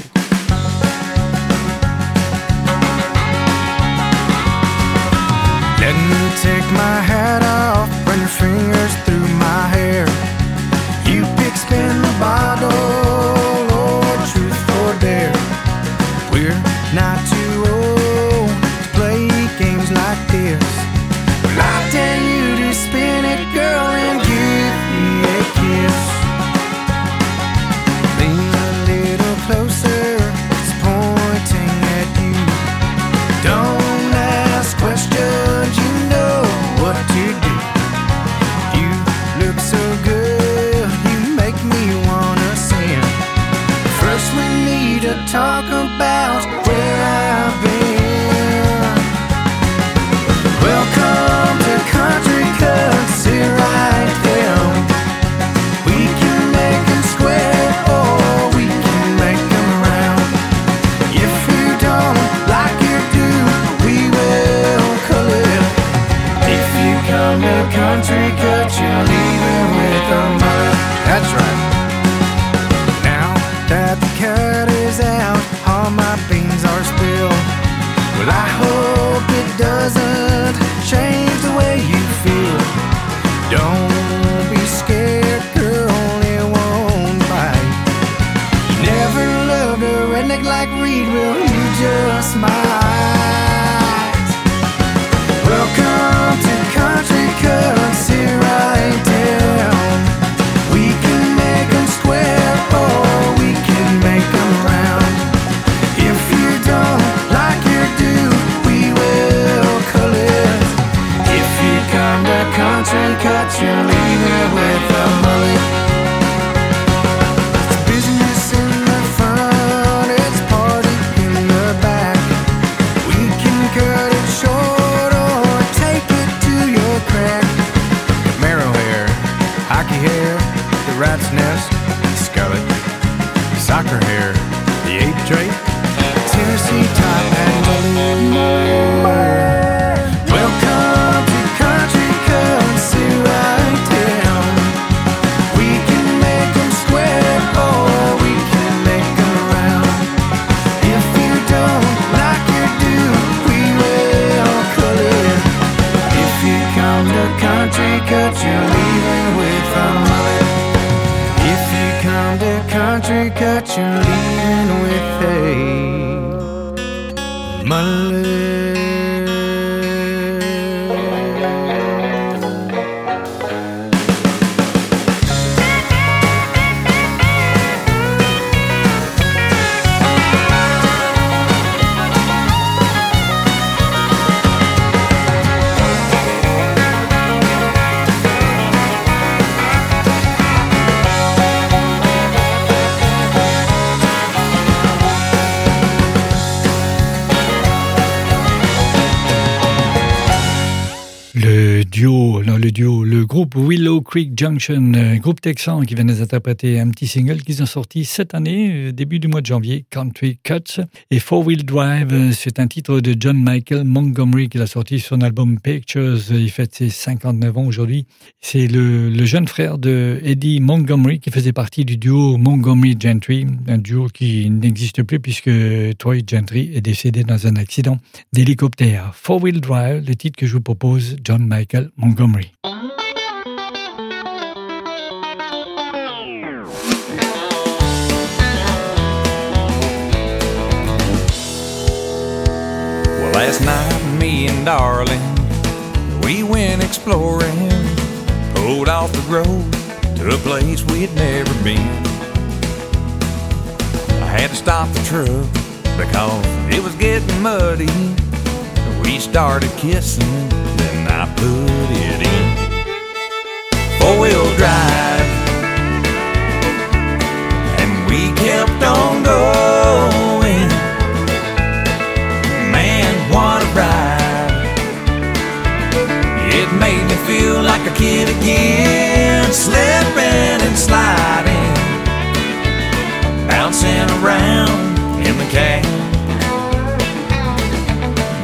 Country Creek Junction, euh, groupe texan qui vient nous interpréter un petit single qu'ils ont sorti cette année, euh, début du mois de janvier, Country Cuts. Et Four Wheel Drive, euh, c'est un titre de John Michael Montgomery qu'il a sorti sur son album Pictures. Il fête ses 59 ans aujourd'hui. C'est le, le jeune frère de Eddie Montgomery qui faisait partie du duo Montgomery Gentry, un duo qui n'existe plus puisque Troy Gentry est décédé dans un accident d'hélicoptère. Four Wheel Drive, le titre que je vous propose, John Michael Montgomery. And darling, we went exploring. Pulled off the road to a place we'd never been. I had to stop the truck because it was getting muddy. We started kissing, then I put it in. Four wheel drive, and we kept on going. Made me feel like a kid again, slipping and sliding, bouncing around in the cab,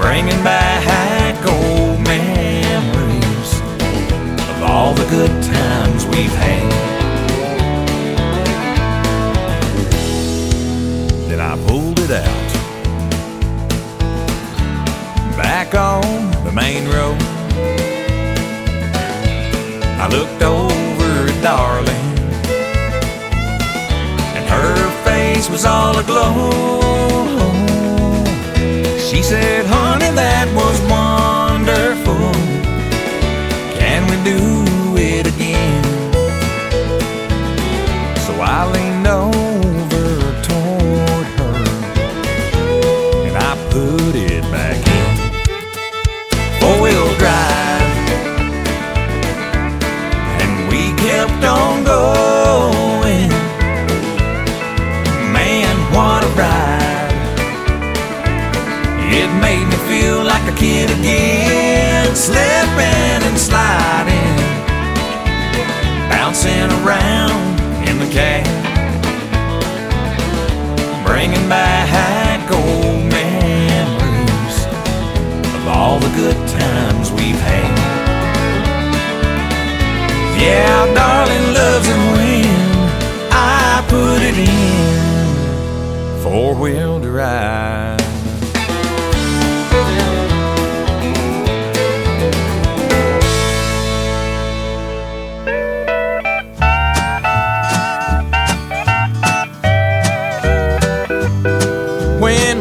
bringing back old memories of all the good times we've had. Then I pulled it out back on the main road. I looked over at darling, and her face was all aglow. She said, bringing back old memories of all the good times we've had. Yeah, darling loves it when I put it in four wheel drive.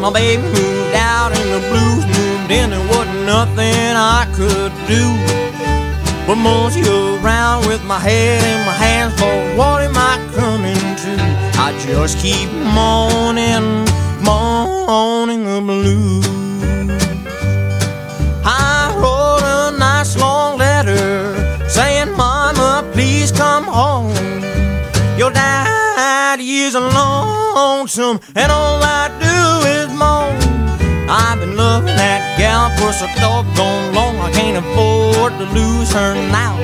My baby moved out and the blues moved in, there wasn't nothing I could do but mosey around with my head in my hands. For what am I coming to? I just keep moaning, moaning the blues. Daddy is lonesome, and all I do is moan. I've been loving that gal for so doggone long, I can't afford to lose her now.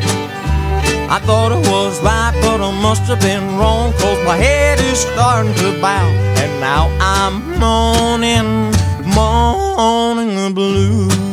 I thought it was right, but I must have been wrong, cause my head is starting to bow. And now I'm moaning, moaning the blues.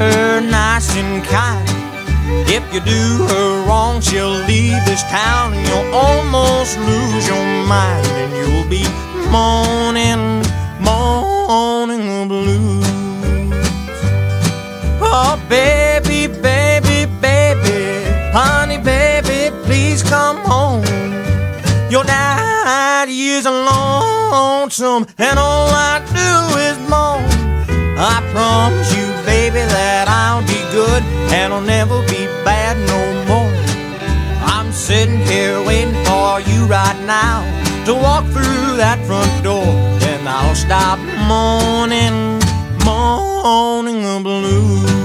Her nice and kind. If you do her wrong, she'll leave this town and you'll almost lose your mind. And you'll be moaning, moaning blues. Oh, baby, baby, baby, honey, baby, please come home. Your daddy is lonesome, and all I do is moan. I promise you, baby, that I'll be good, and I'll never be bad no more. I'm sitting here waiting for you right now to walk through that front door, and I'll stop moaning, moaning the blues.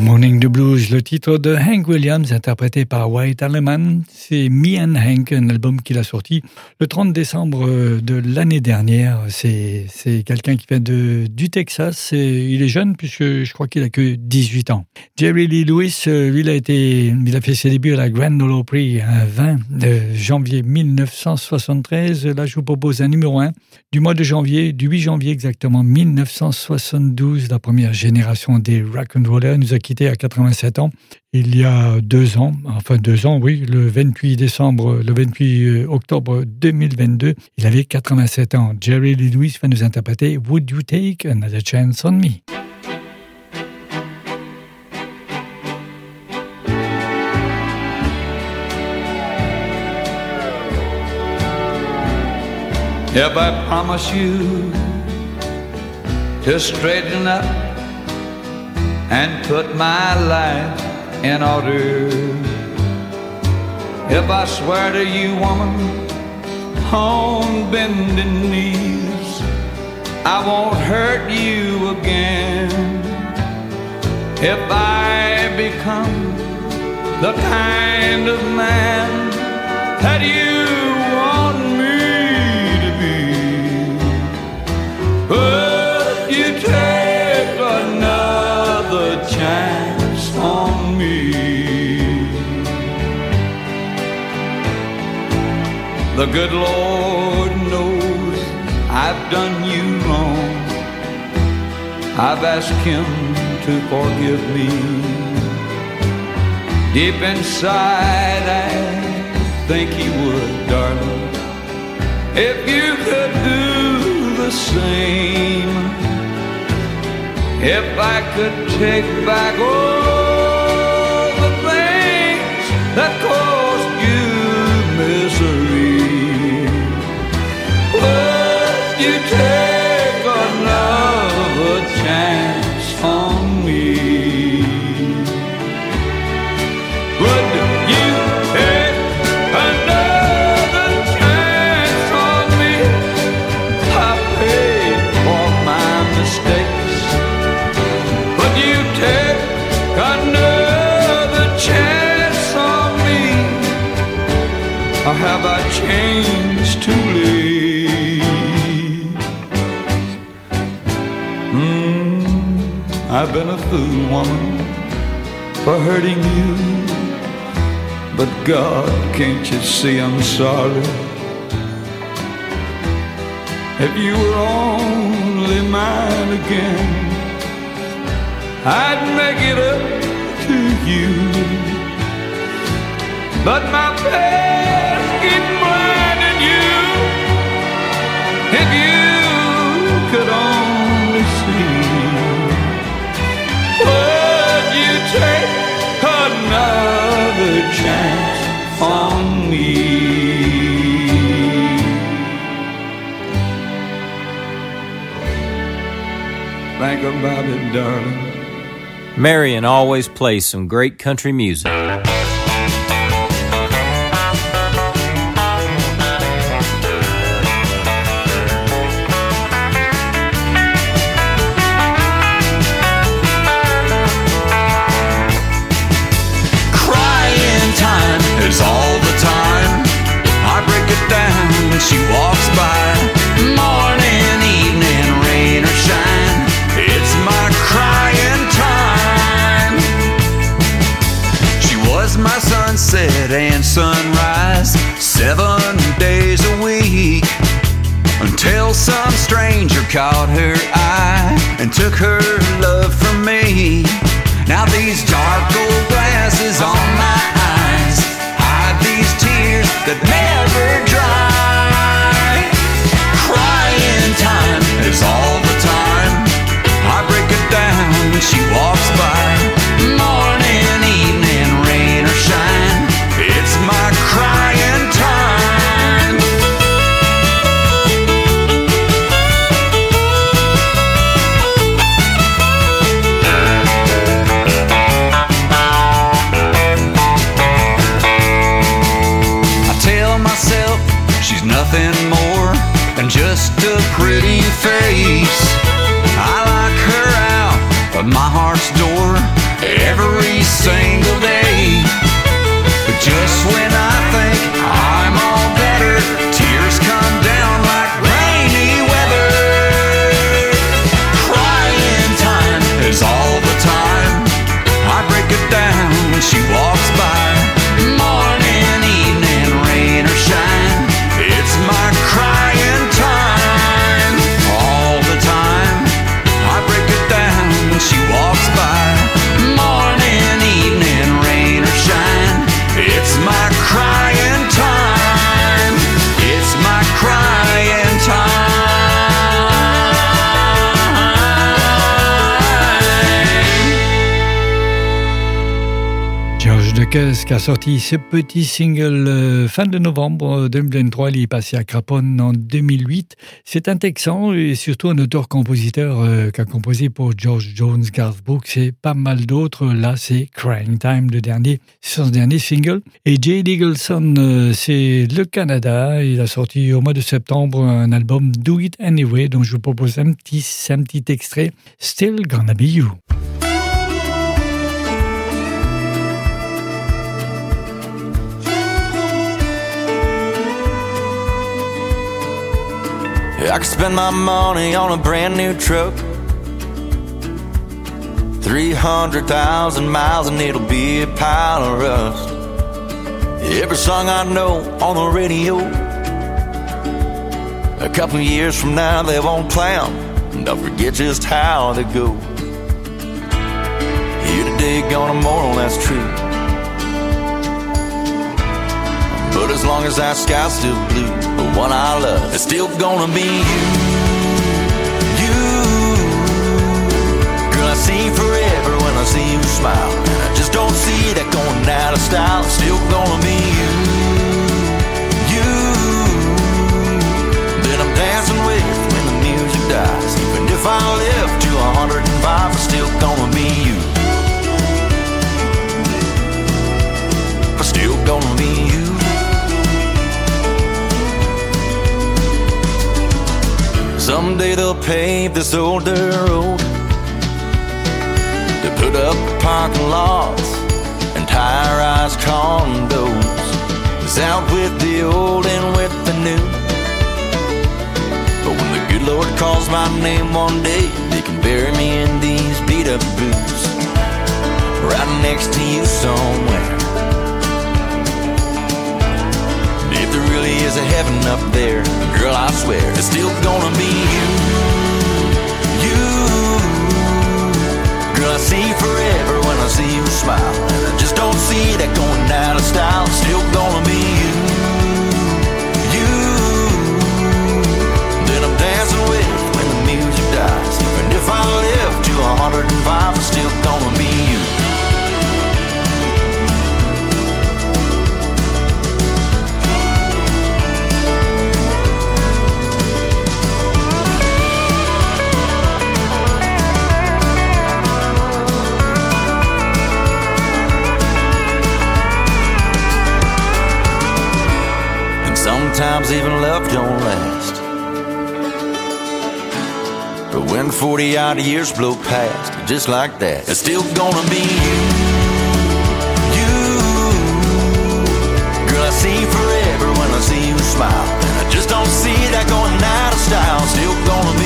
Morning the Blues, le titre de Hank Williams, interprété par White Alleman. C'est Me and Hank, un album qu'il a sorti le 30 décembre de l'année dernière. C'est quelqu'un qui vient de, du Texas. Et il est jeune puisque je crois qu'il a que 18 ans. Jerry Lee Lewis, euh, lui, il a, été, il a fait ses débuts à la Grand Ole Opry un 20 de janvier 1973. Là, je vous propose un numéro 1 du mois de janvier, du 8 janvier exactement 1972. La première génération des rock'n'rollers nous a quittés à 87 ans. Il y a deux ans, enfin deux ans, oui, le 28 décembre, le 28 octobre 2022, il avait 87 ans. Jerry Lee Lewis va nous interpréter Would You Take Another Chance on Me? I promise you to straighten up and put my life in order, if I swear to you, woman, on bending knees, I won't hurt you again. If I become the kind of man that you want me to be. Oh, The good Lord knows I've done you wrong. I've asked Him to forgive me. Deep inside, I think He would, darling. If you could do the same, if I could take back all I've been a fool, woman, for hurting you. But God, can't you see I'm sorry? If you were only mine again, I'd make it up to you. But my past chance me? Think about it, darling. Marion always plays some great country music. Decazes qui a sorti ce petit single euh, fin de novembre euh, 2023. Il est passé à Craponne en 2008. C'est un Texan et surtout un auteur-compositeur euh, qui a composé pour George Jones, Garth Brooks et pas mal d'autres. Là, c'est Crying Time, le dernier, son dernier single. Et Jay euh, c'est le Canada. Il a sorti au mois de septembre un album Do It Anyway, dont je vous propose un petit, un petit extrait. Still Gonna Be You. I could spend my money on a brand new truck. 300,000 miles and it'll be a pile of rust. Every song I know on the radio A couple years from now, they won't clown. And don't forget just how they go. Here today, gone tomorrow, that's true. But as long as that sky's still blue, one I love is still gonna be you. You. Girl, I see forever when I see you smile. And I just don't see that going out of style. It's still gonna be you. You. That I'm dancing with when the music dies. Even if I live to 105, it's still gonna be you. It's still gonna be you. Someday they'll pave this old dirt road to put up parking lots and high-rise condos. It's out with the old and with the new. But when the good Lord calls my name one day, they can bury me in these beat-up boots, right next to you somewhere. If there really is a heaven up there, girl, I swear it's still gonna be you. You. Girl, I see forever when I see you smile. And I just don't see that going out of style. It's still gonna be you. You. That I'm dancing with when the music dies. Even if I live to 105, it's still gonna be you. Sometimes even love don't last. But when 40 odd years blow past, just like that, it's still gonna be you. You. Girl, I see forever when I see you smile. And I just don't see that going out of style. Still gonna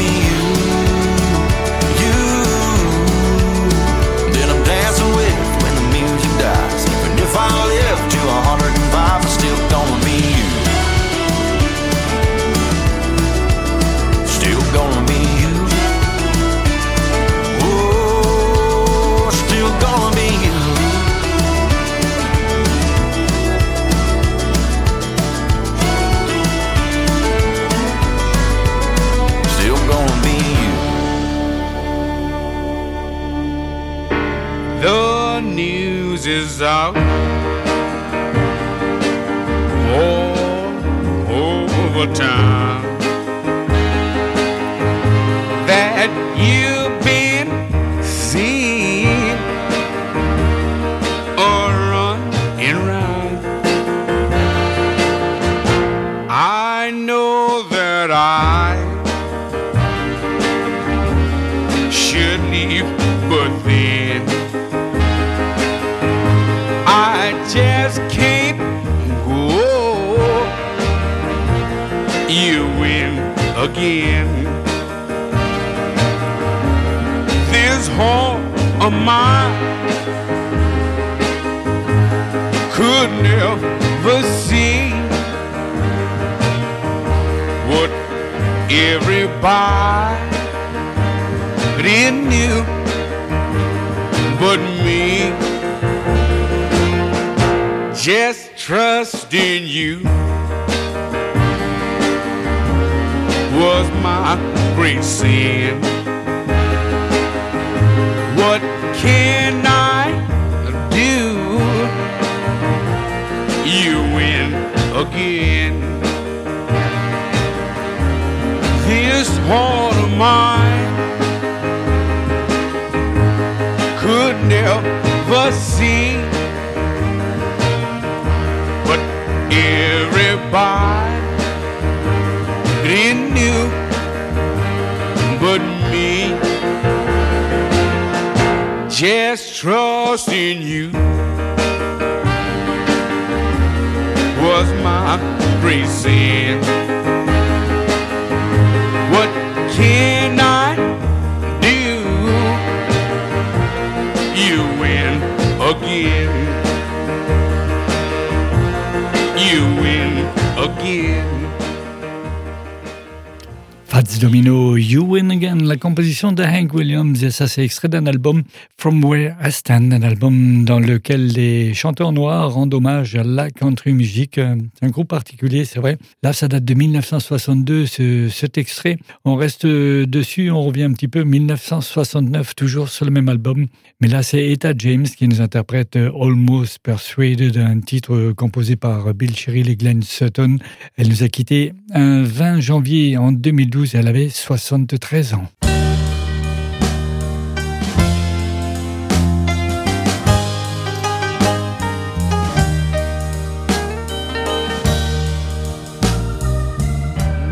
news is out all over town of mine could never see what everybody knew but me. Just trust in you was my great sin. Again. This heart of mine could never see, but everybody knew but me. Just trust in you great Domino, You Win Again, la composition de Hank Williams, et ça c'est extrait d'un album From Where I Stand, un album dans lequel les chanteurs noirs rendent hommage à la country music. C'est un groupe particulier, c'est vrai. Là, ça date de 1962, ce, cet extrait. On reste dessus, on revient un petit peu, 1969, toujours sur le même album. Mais là, c'est Etta James qui nous interprète Almost Persuaded, un titre composé par Bill Cheryl et Glenn Sutton. Elle nous a quitté un 20 janvier en 2012, elle avait 73 ans.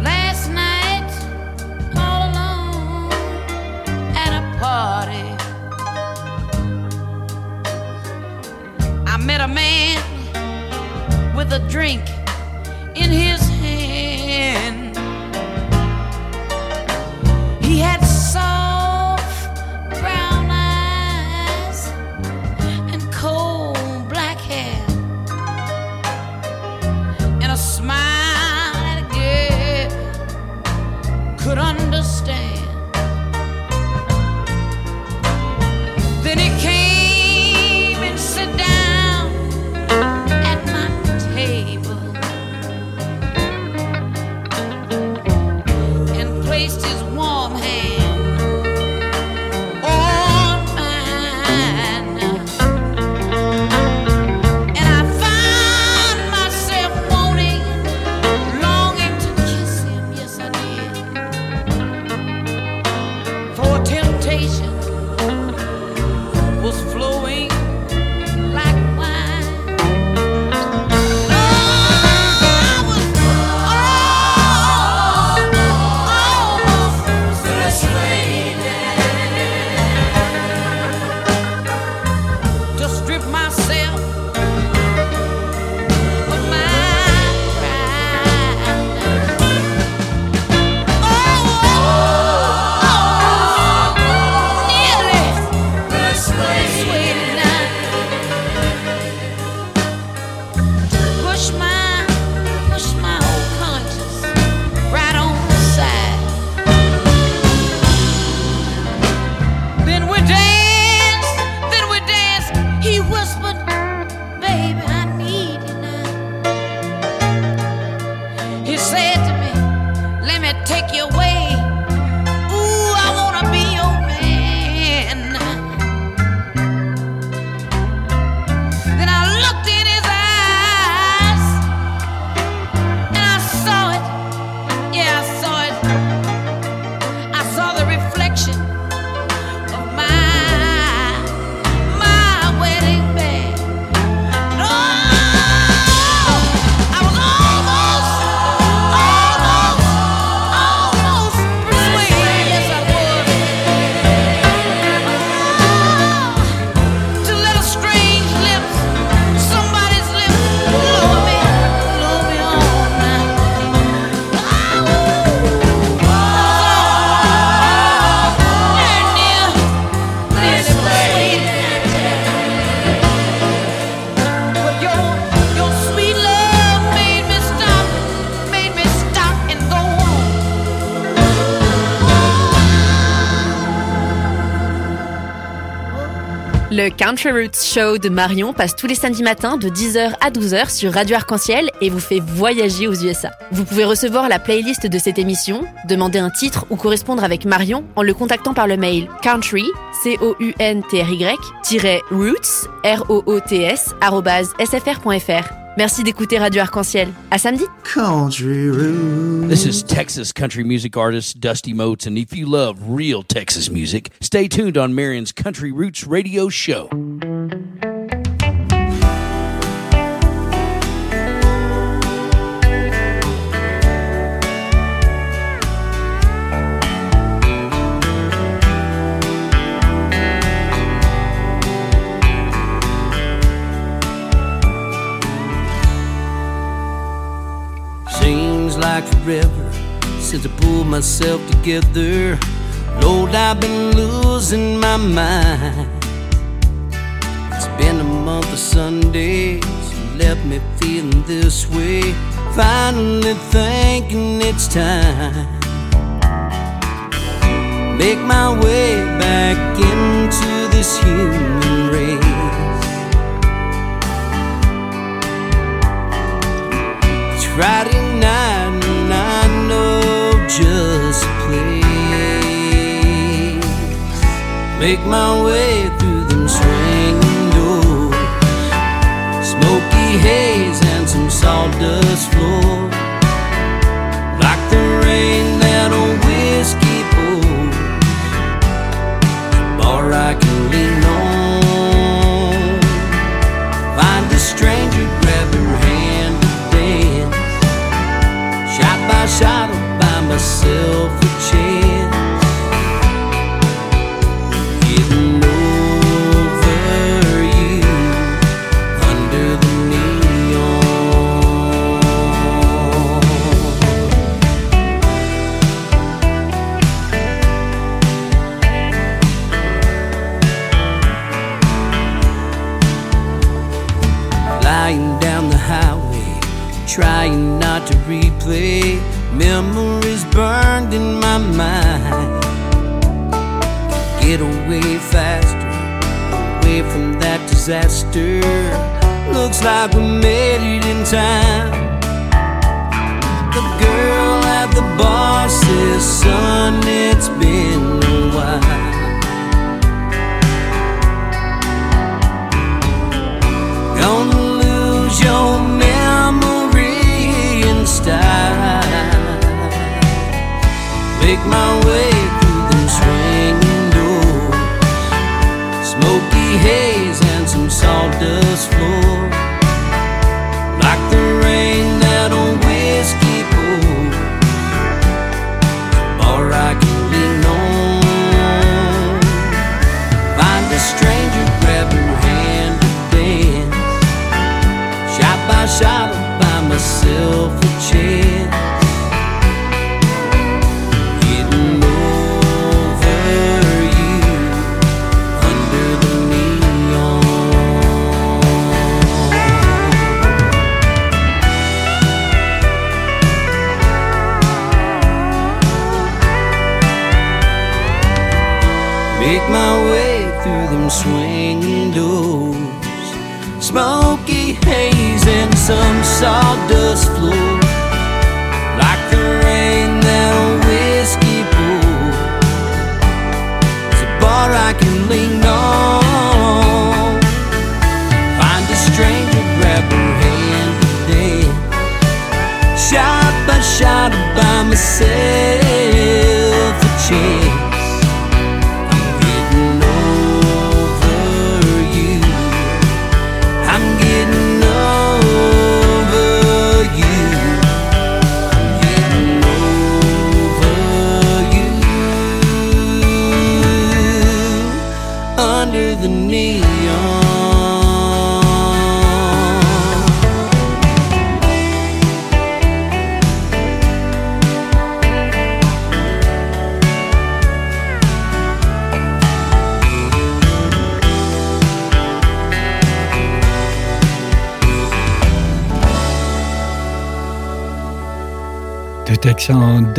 Last night, all alone at a party, I met a man with a drink in his Le Country Roots Show de Marion passe tous les samedis matins de 10h à 12h sur Radio Arc-en-Ciel et vous fait voyager aux USA. Vous pouvez recevoir la playlist de cette émission, demander un titre ou correspondre avec Marion en le contactant par le mail country, c o u n t r y roots r o o t s arobase sfr.fr. Merci d'écouter Radio Arc-en-Ciel. À samedi. Country. This is Texas country music artist Dusty Moats, and if you love real Texas music, stay tuned on Marion's Country Roots radio show. Like forever since I pulled myself together. Lord, I've been losing my mind. It's been a month of Sundays, left me feeling this way. Finally thinking it's time. make my way back into this human race. It's Friday night just a place. Make my way through them swinging doors, smoky haze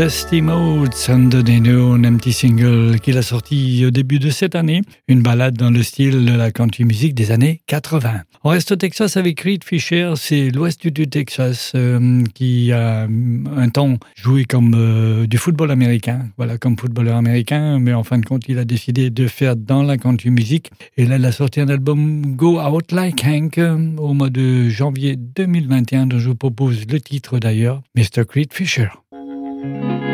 Dusty Motes Under the Neon, un petit single qu'il a sorti au début de cette année, une balade dans le style de la country music des années 80. On reste au Texas avec Reed Fisher, c'est l'ouest du Texas euh, qui a un temps joué comme euh, du football américain, voilà comme footballeur américain, mais en fin de compte il a décidé de faire dans la country music et là il a sorti un album Go Out Like Hank euh, au mois de janvier 2021 dont je vous propose le titre d'ailleurs, Mr. Creed Fisher. Always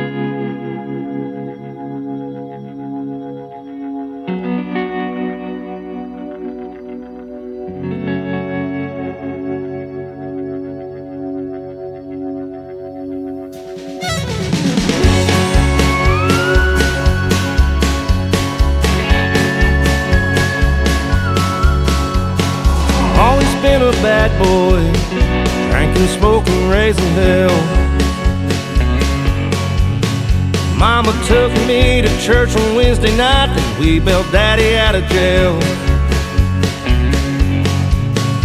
church on Wednesday night, then we bailed Daddy out of jail.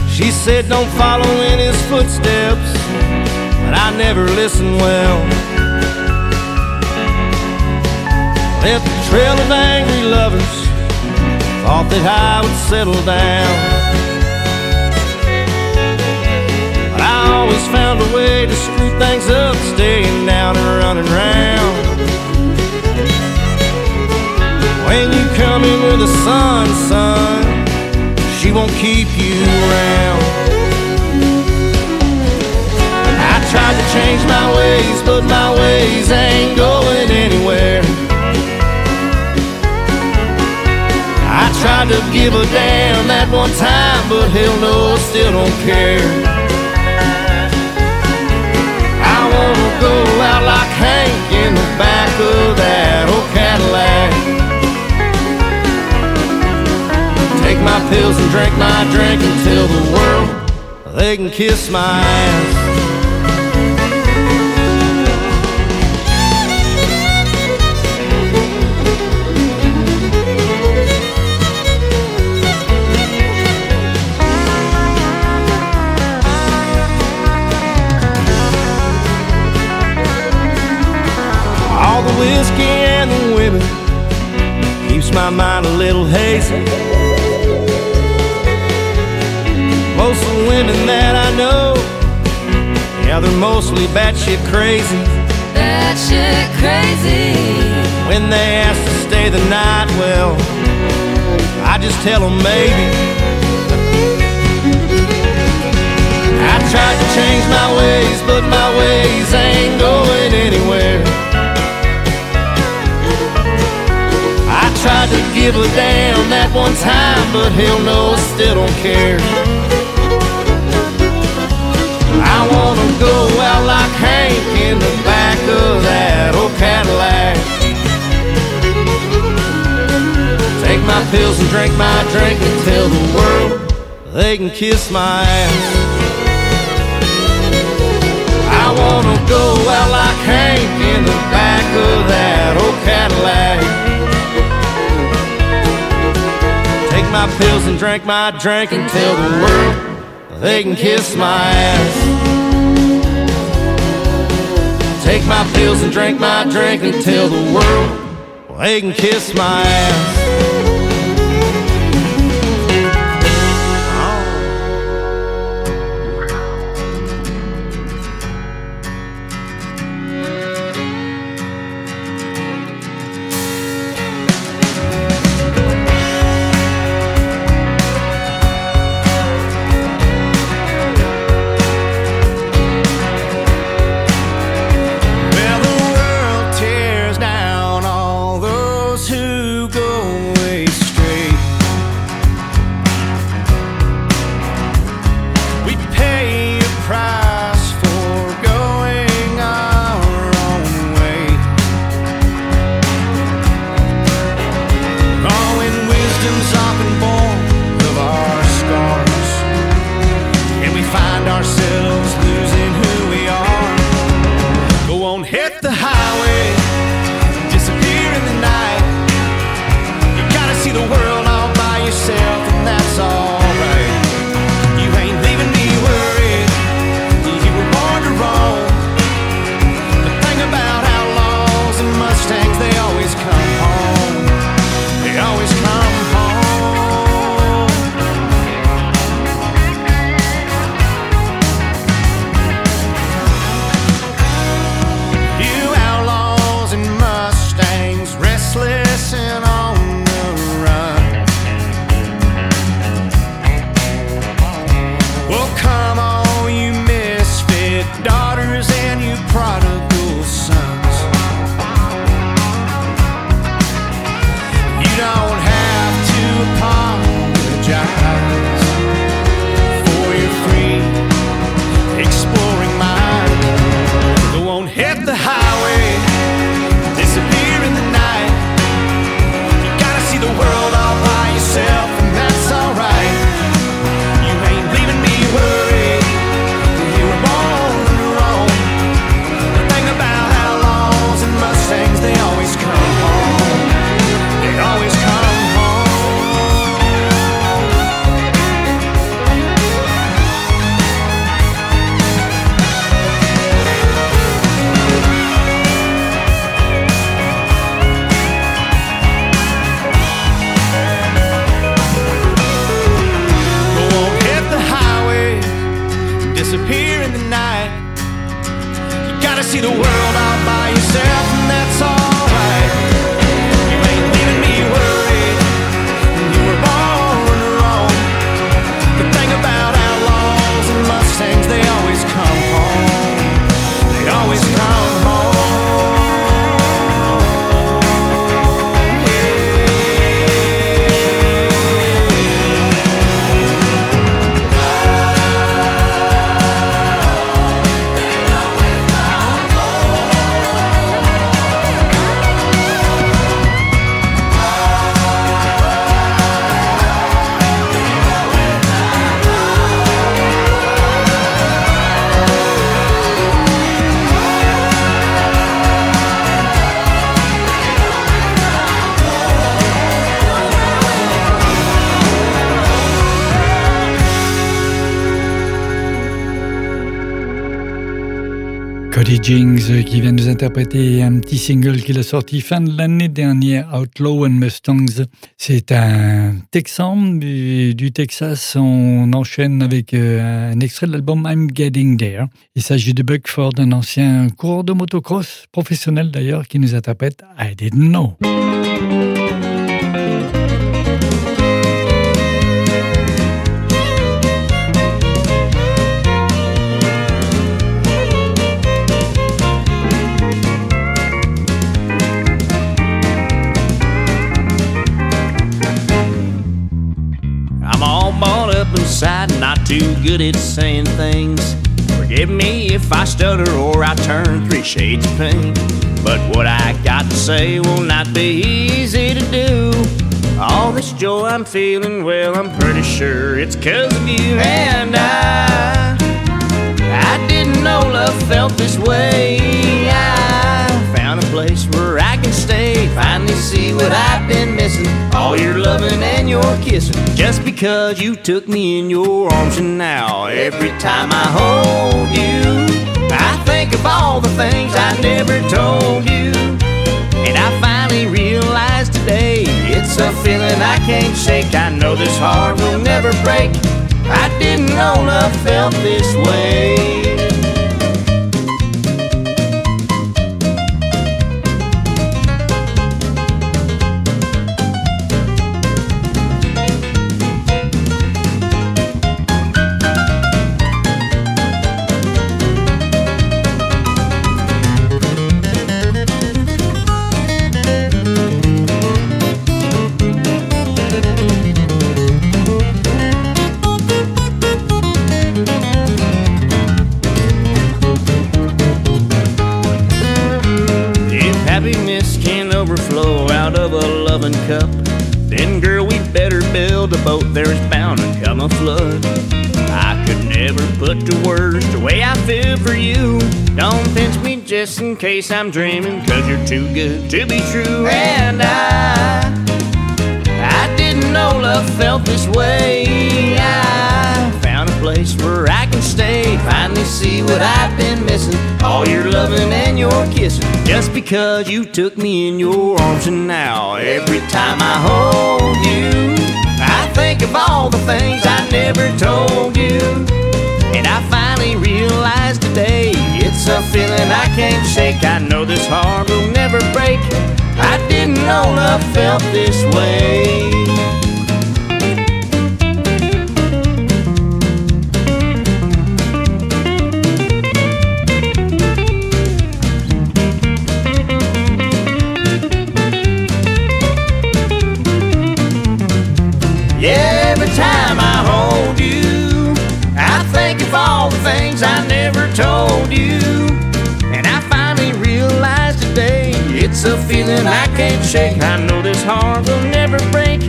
She said, Don't follow in his footsteps, but I never listened well. Left a trail of angry lovers, thought that I would settle down. But I always found a way to screw things up, staying down and running round. In with the sun, son, she won't keep you around. I tried to change my ways, but my ways ain't going anywhere. I tried to give a damn that one time, but hell no, I still don't care. I wanna go out like Hank in the back of that old Cadillac. My pills and drink my drink until the world they can kiss my ass. All the whiskey and the women keeps my mind a little hazy. Most of the women that I know, yeah, they're mostly batshit crazy. Batshit crazy. When they ask to stay the night, well, I just tell them maybe. I tried to change my ways, but my ways ain't going anywhere. I tried to give a damn that one time, but hell no, I still don't care. I wanna go out like Hank in the back of that old Cadillac. Take my pills and drink my drink and tell the world they can kiss my ass. I wanna go out like Hank in the back of that old Cadillac. Take my pills and drink my drink and tell the world they can kiss my ass. Take my pills and drink my drink and tell the world they can kiss my ass. Interpréter un petit single qu'il a sorti fin de l'année dernière, Outlaw and Mustangs. C'est un Texan du, Texas. On enchaîne avec euh, un extrait de l'album I'm Getting There. Il s'agit de Buck Ford, un ancien coureur de motocross, professionnel d'ailleurs, qui nous interprète I Didn't Know. Too good at saying things. Forgive me if I stutter or I turn three shades of pink. But what I got to say will not be easy to do. All this joy I'm feeling, well, I'm pretty sure it's 'cause of you and I. I didn't know love felt this way. I found a place where finally see what I've been missing. All your loving and your kissing, just because you took me in your arms. And now, every time I hold you, I think of all the things I never told you. And I finally realized today it's a feeling I can't shake. I know this heart will never break. I didn't know love felt this way. A flood. I could never put to words the way I feel for you. Don't pinch me just in case I'm dreaming, cause you're too good to be true. And I, I didn't know love felt this way. I found a place where I can stay, finally see what I've been missing. All your loving and your kissing, just because you took me in your arms. And now, every time I hold you, think of all the things I never told you. And I finally realized today it's a feeling I can't shake. I know this heart will never break. I didn't know love felt this way. Told you. And I finally realized today it's a feeling I can't shake. I know this heart will never break.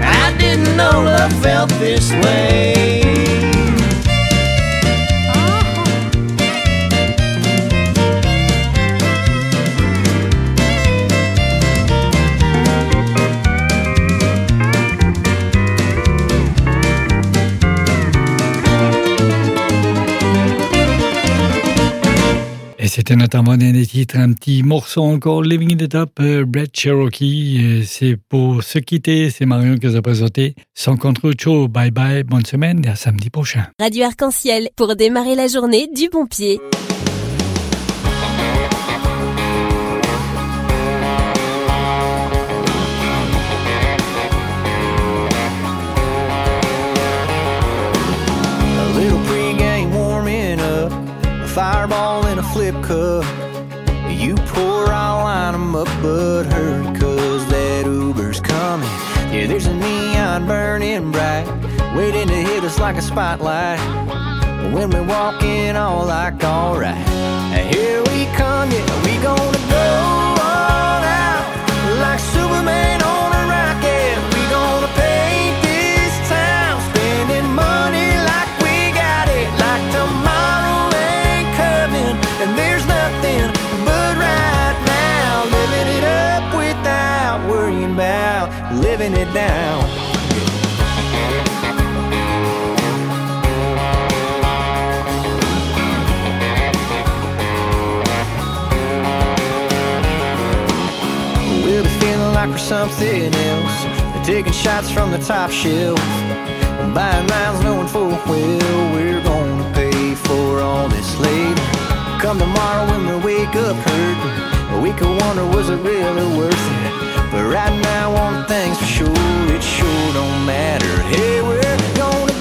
I didn't know love felt this way. C'était notamment un des titres, un petit morceau encore, Living in the Top, euh, Brett Cherokee. Euh, C'est pour se quitter, c'est Marion qui vous a présenté. Sans contre show, bye bye, bonne semaine et à samedi prochain. Radio Arc-en-Ciel pour démarrer la journée du bon pied. up, but hurry, cause that Uber's coming. Yeah, there's a neon burning bright, waiting to hit us like a spotlight. When we walk in, all like alright. Here we come, yeah, we gonna go. We'll be feeling like we're something else. They're taking shots from the top shelf. Buying lines knowing full well we're gonna pay for all this later. Come tomorrow when we wake up hurting, we could wonder was it really worth it? But right now, one thing's for sure, it sure don't matter. Hey, we're gonna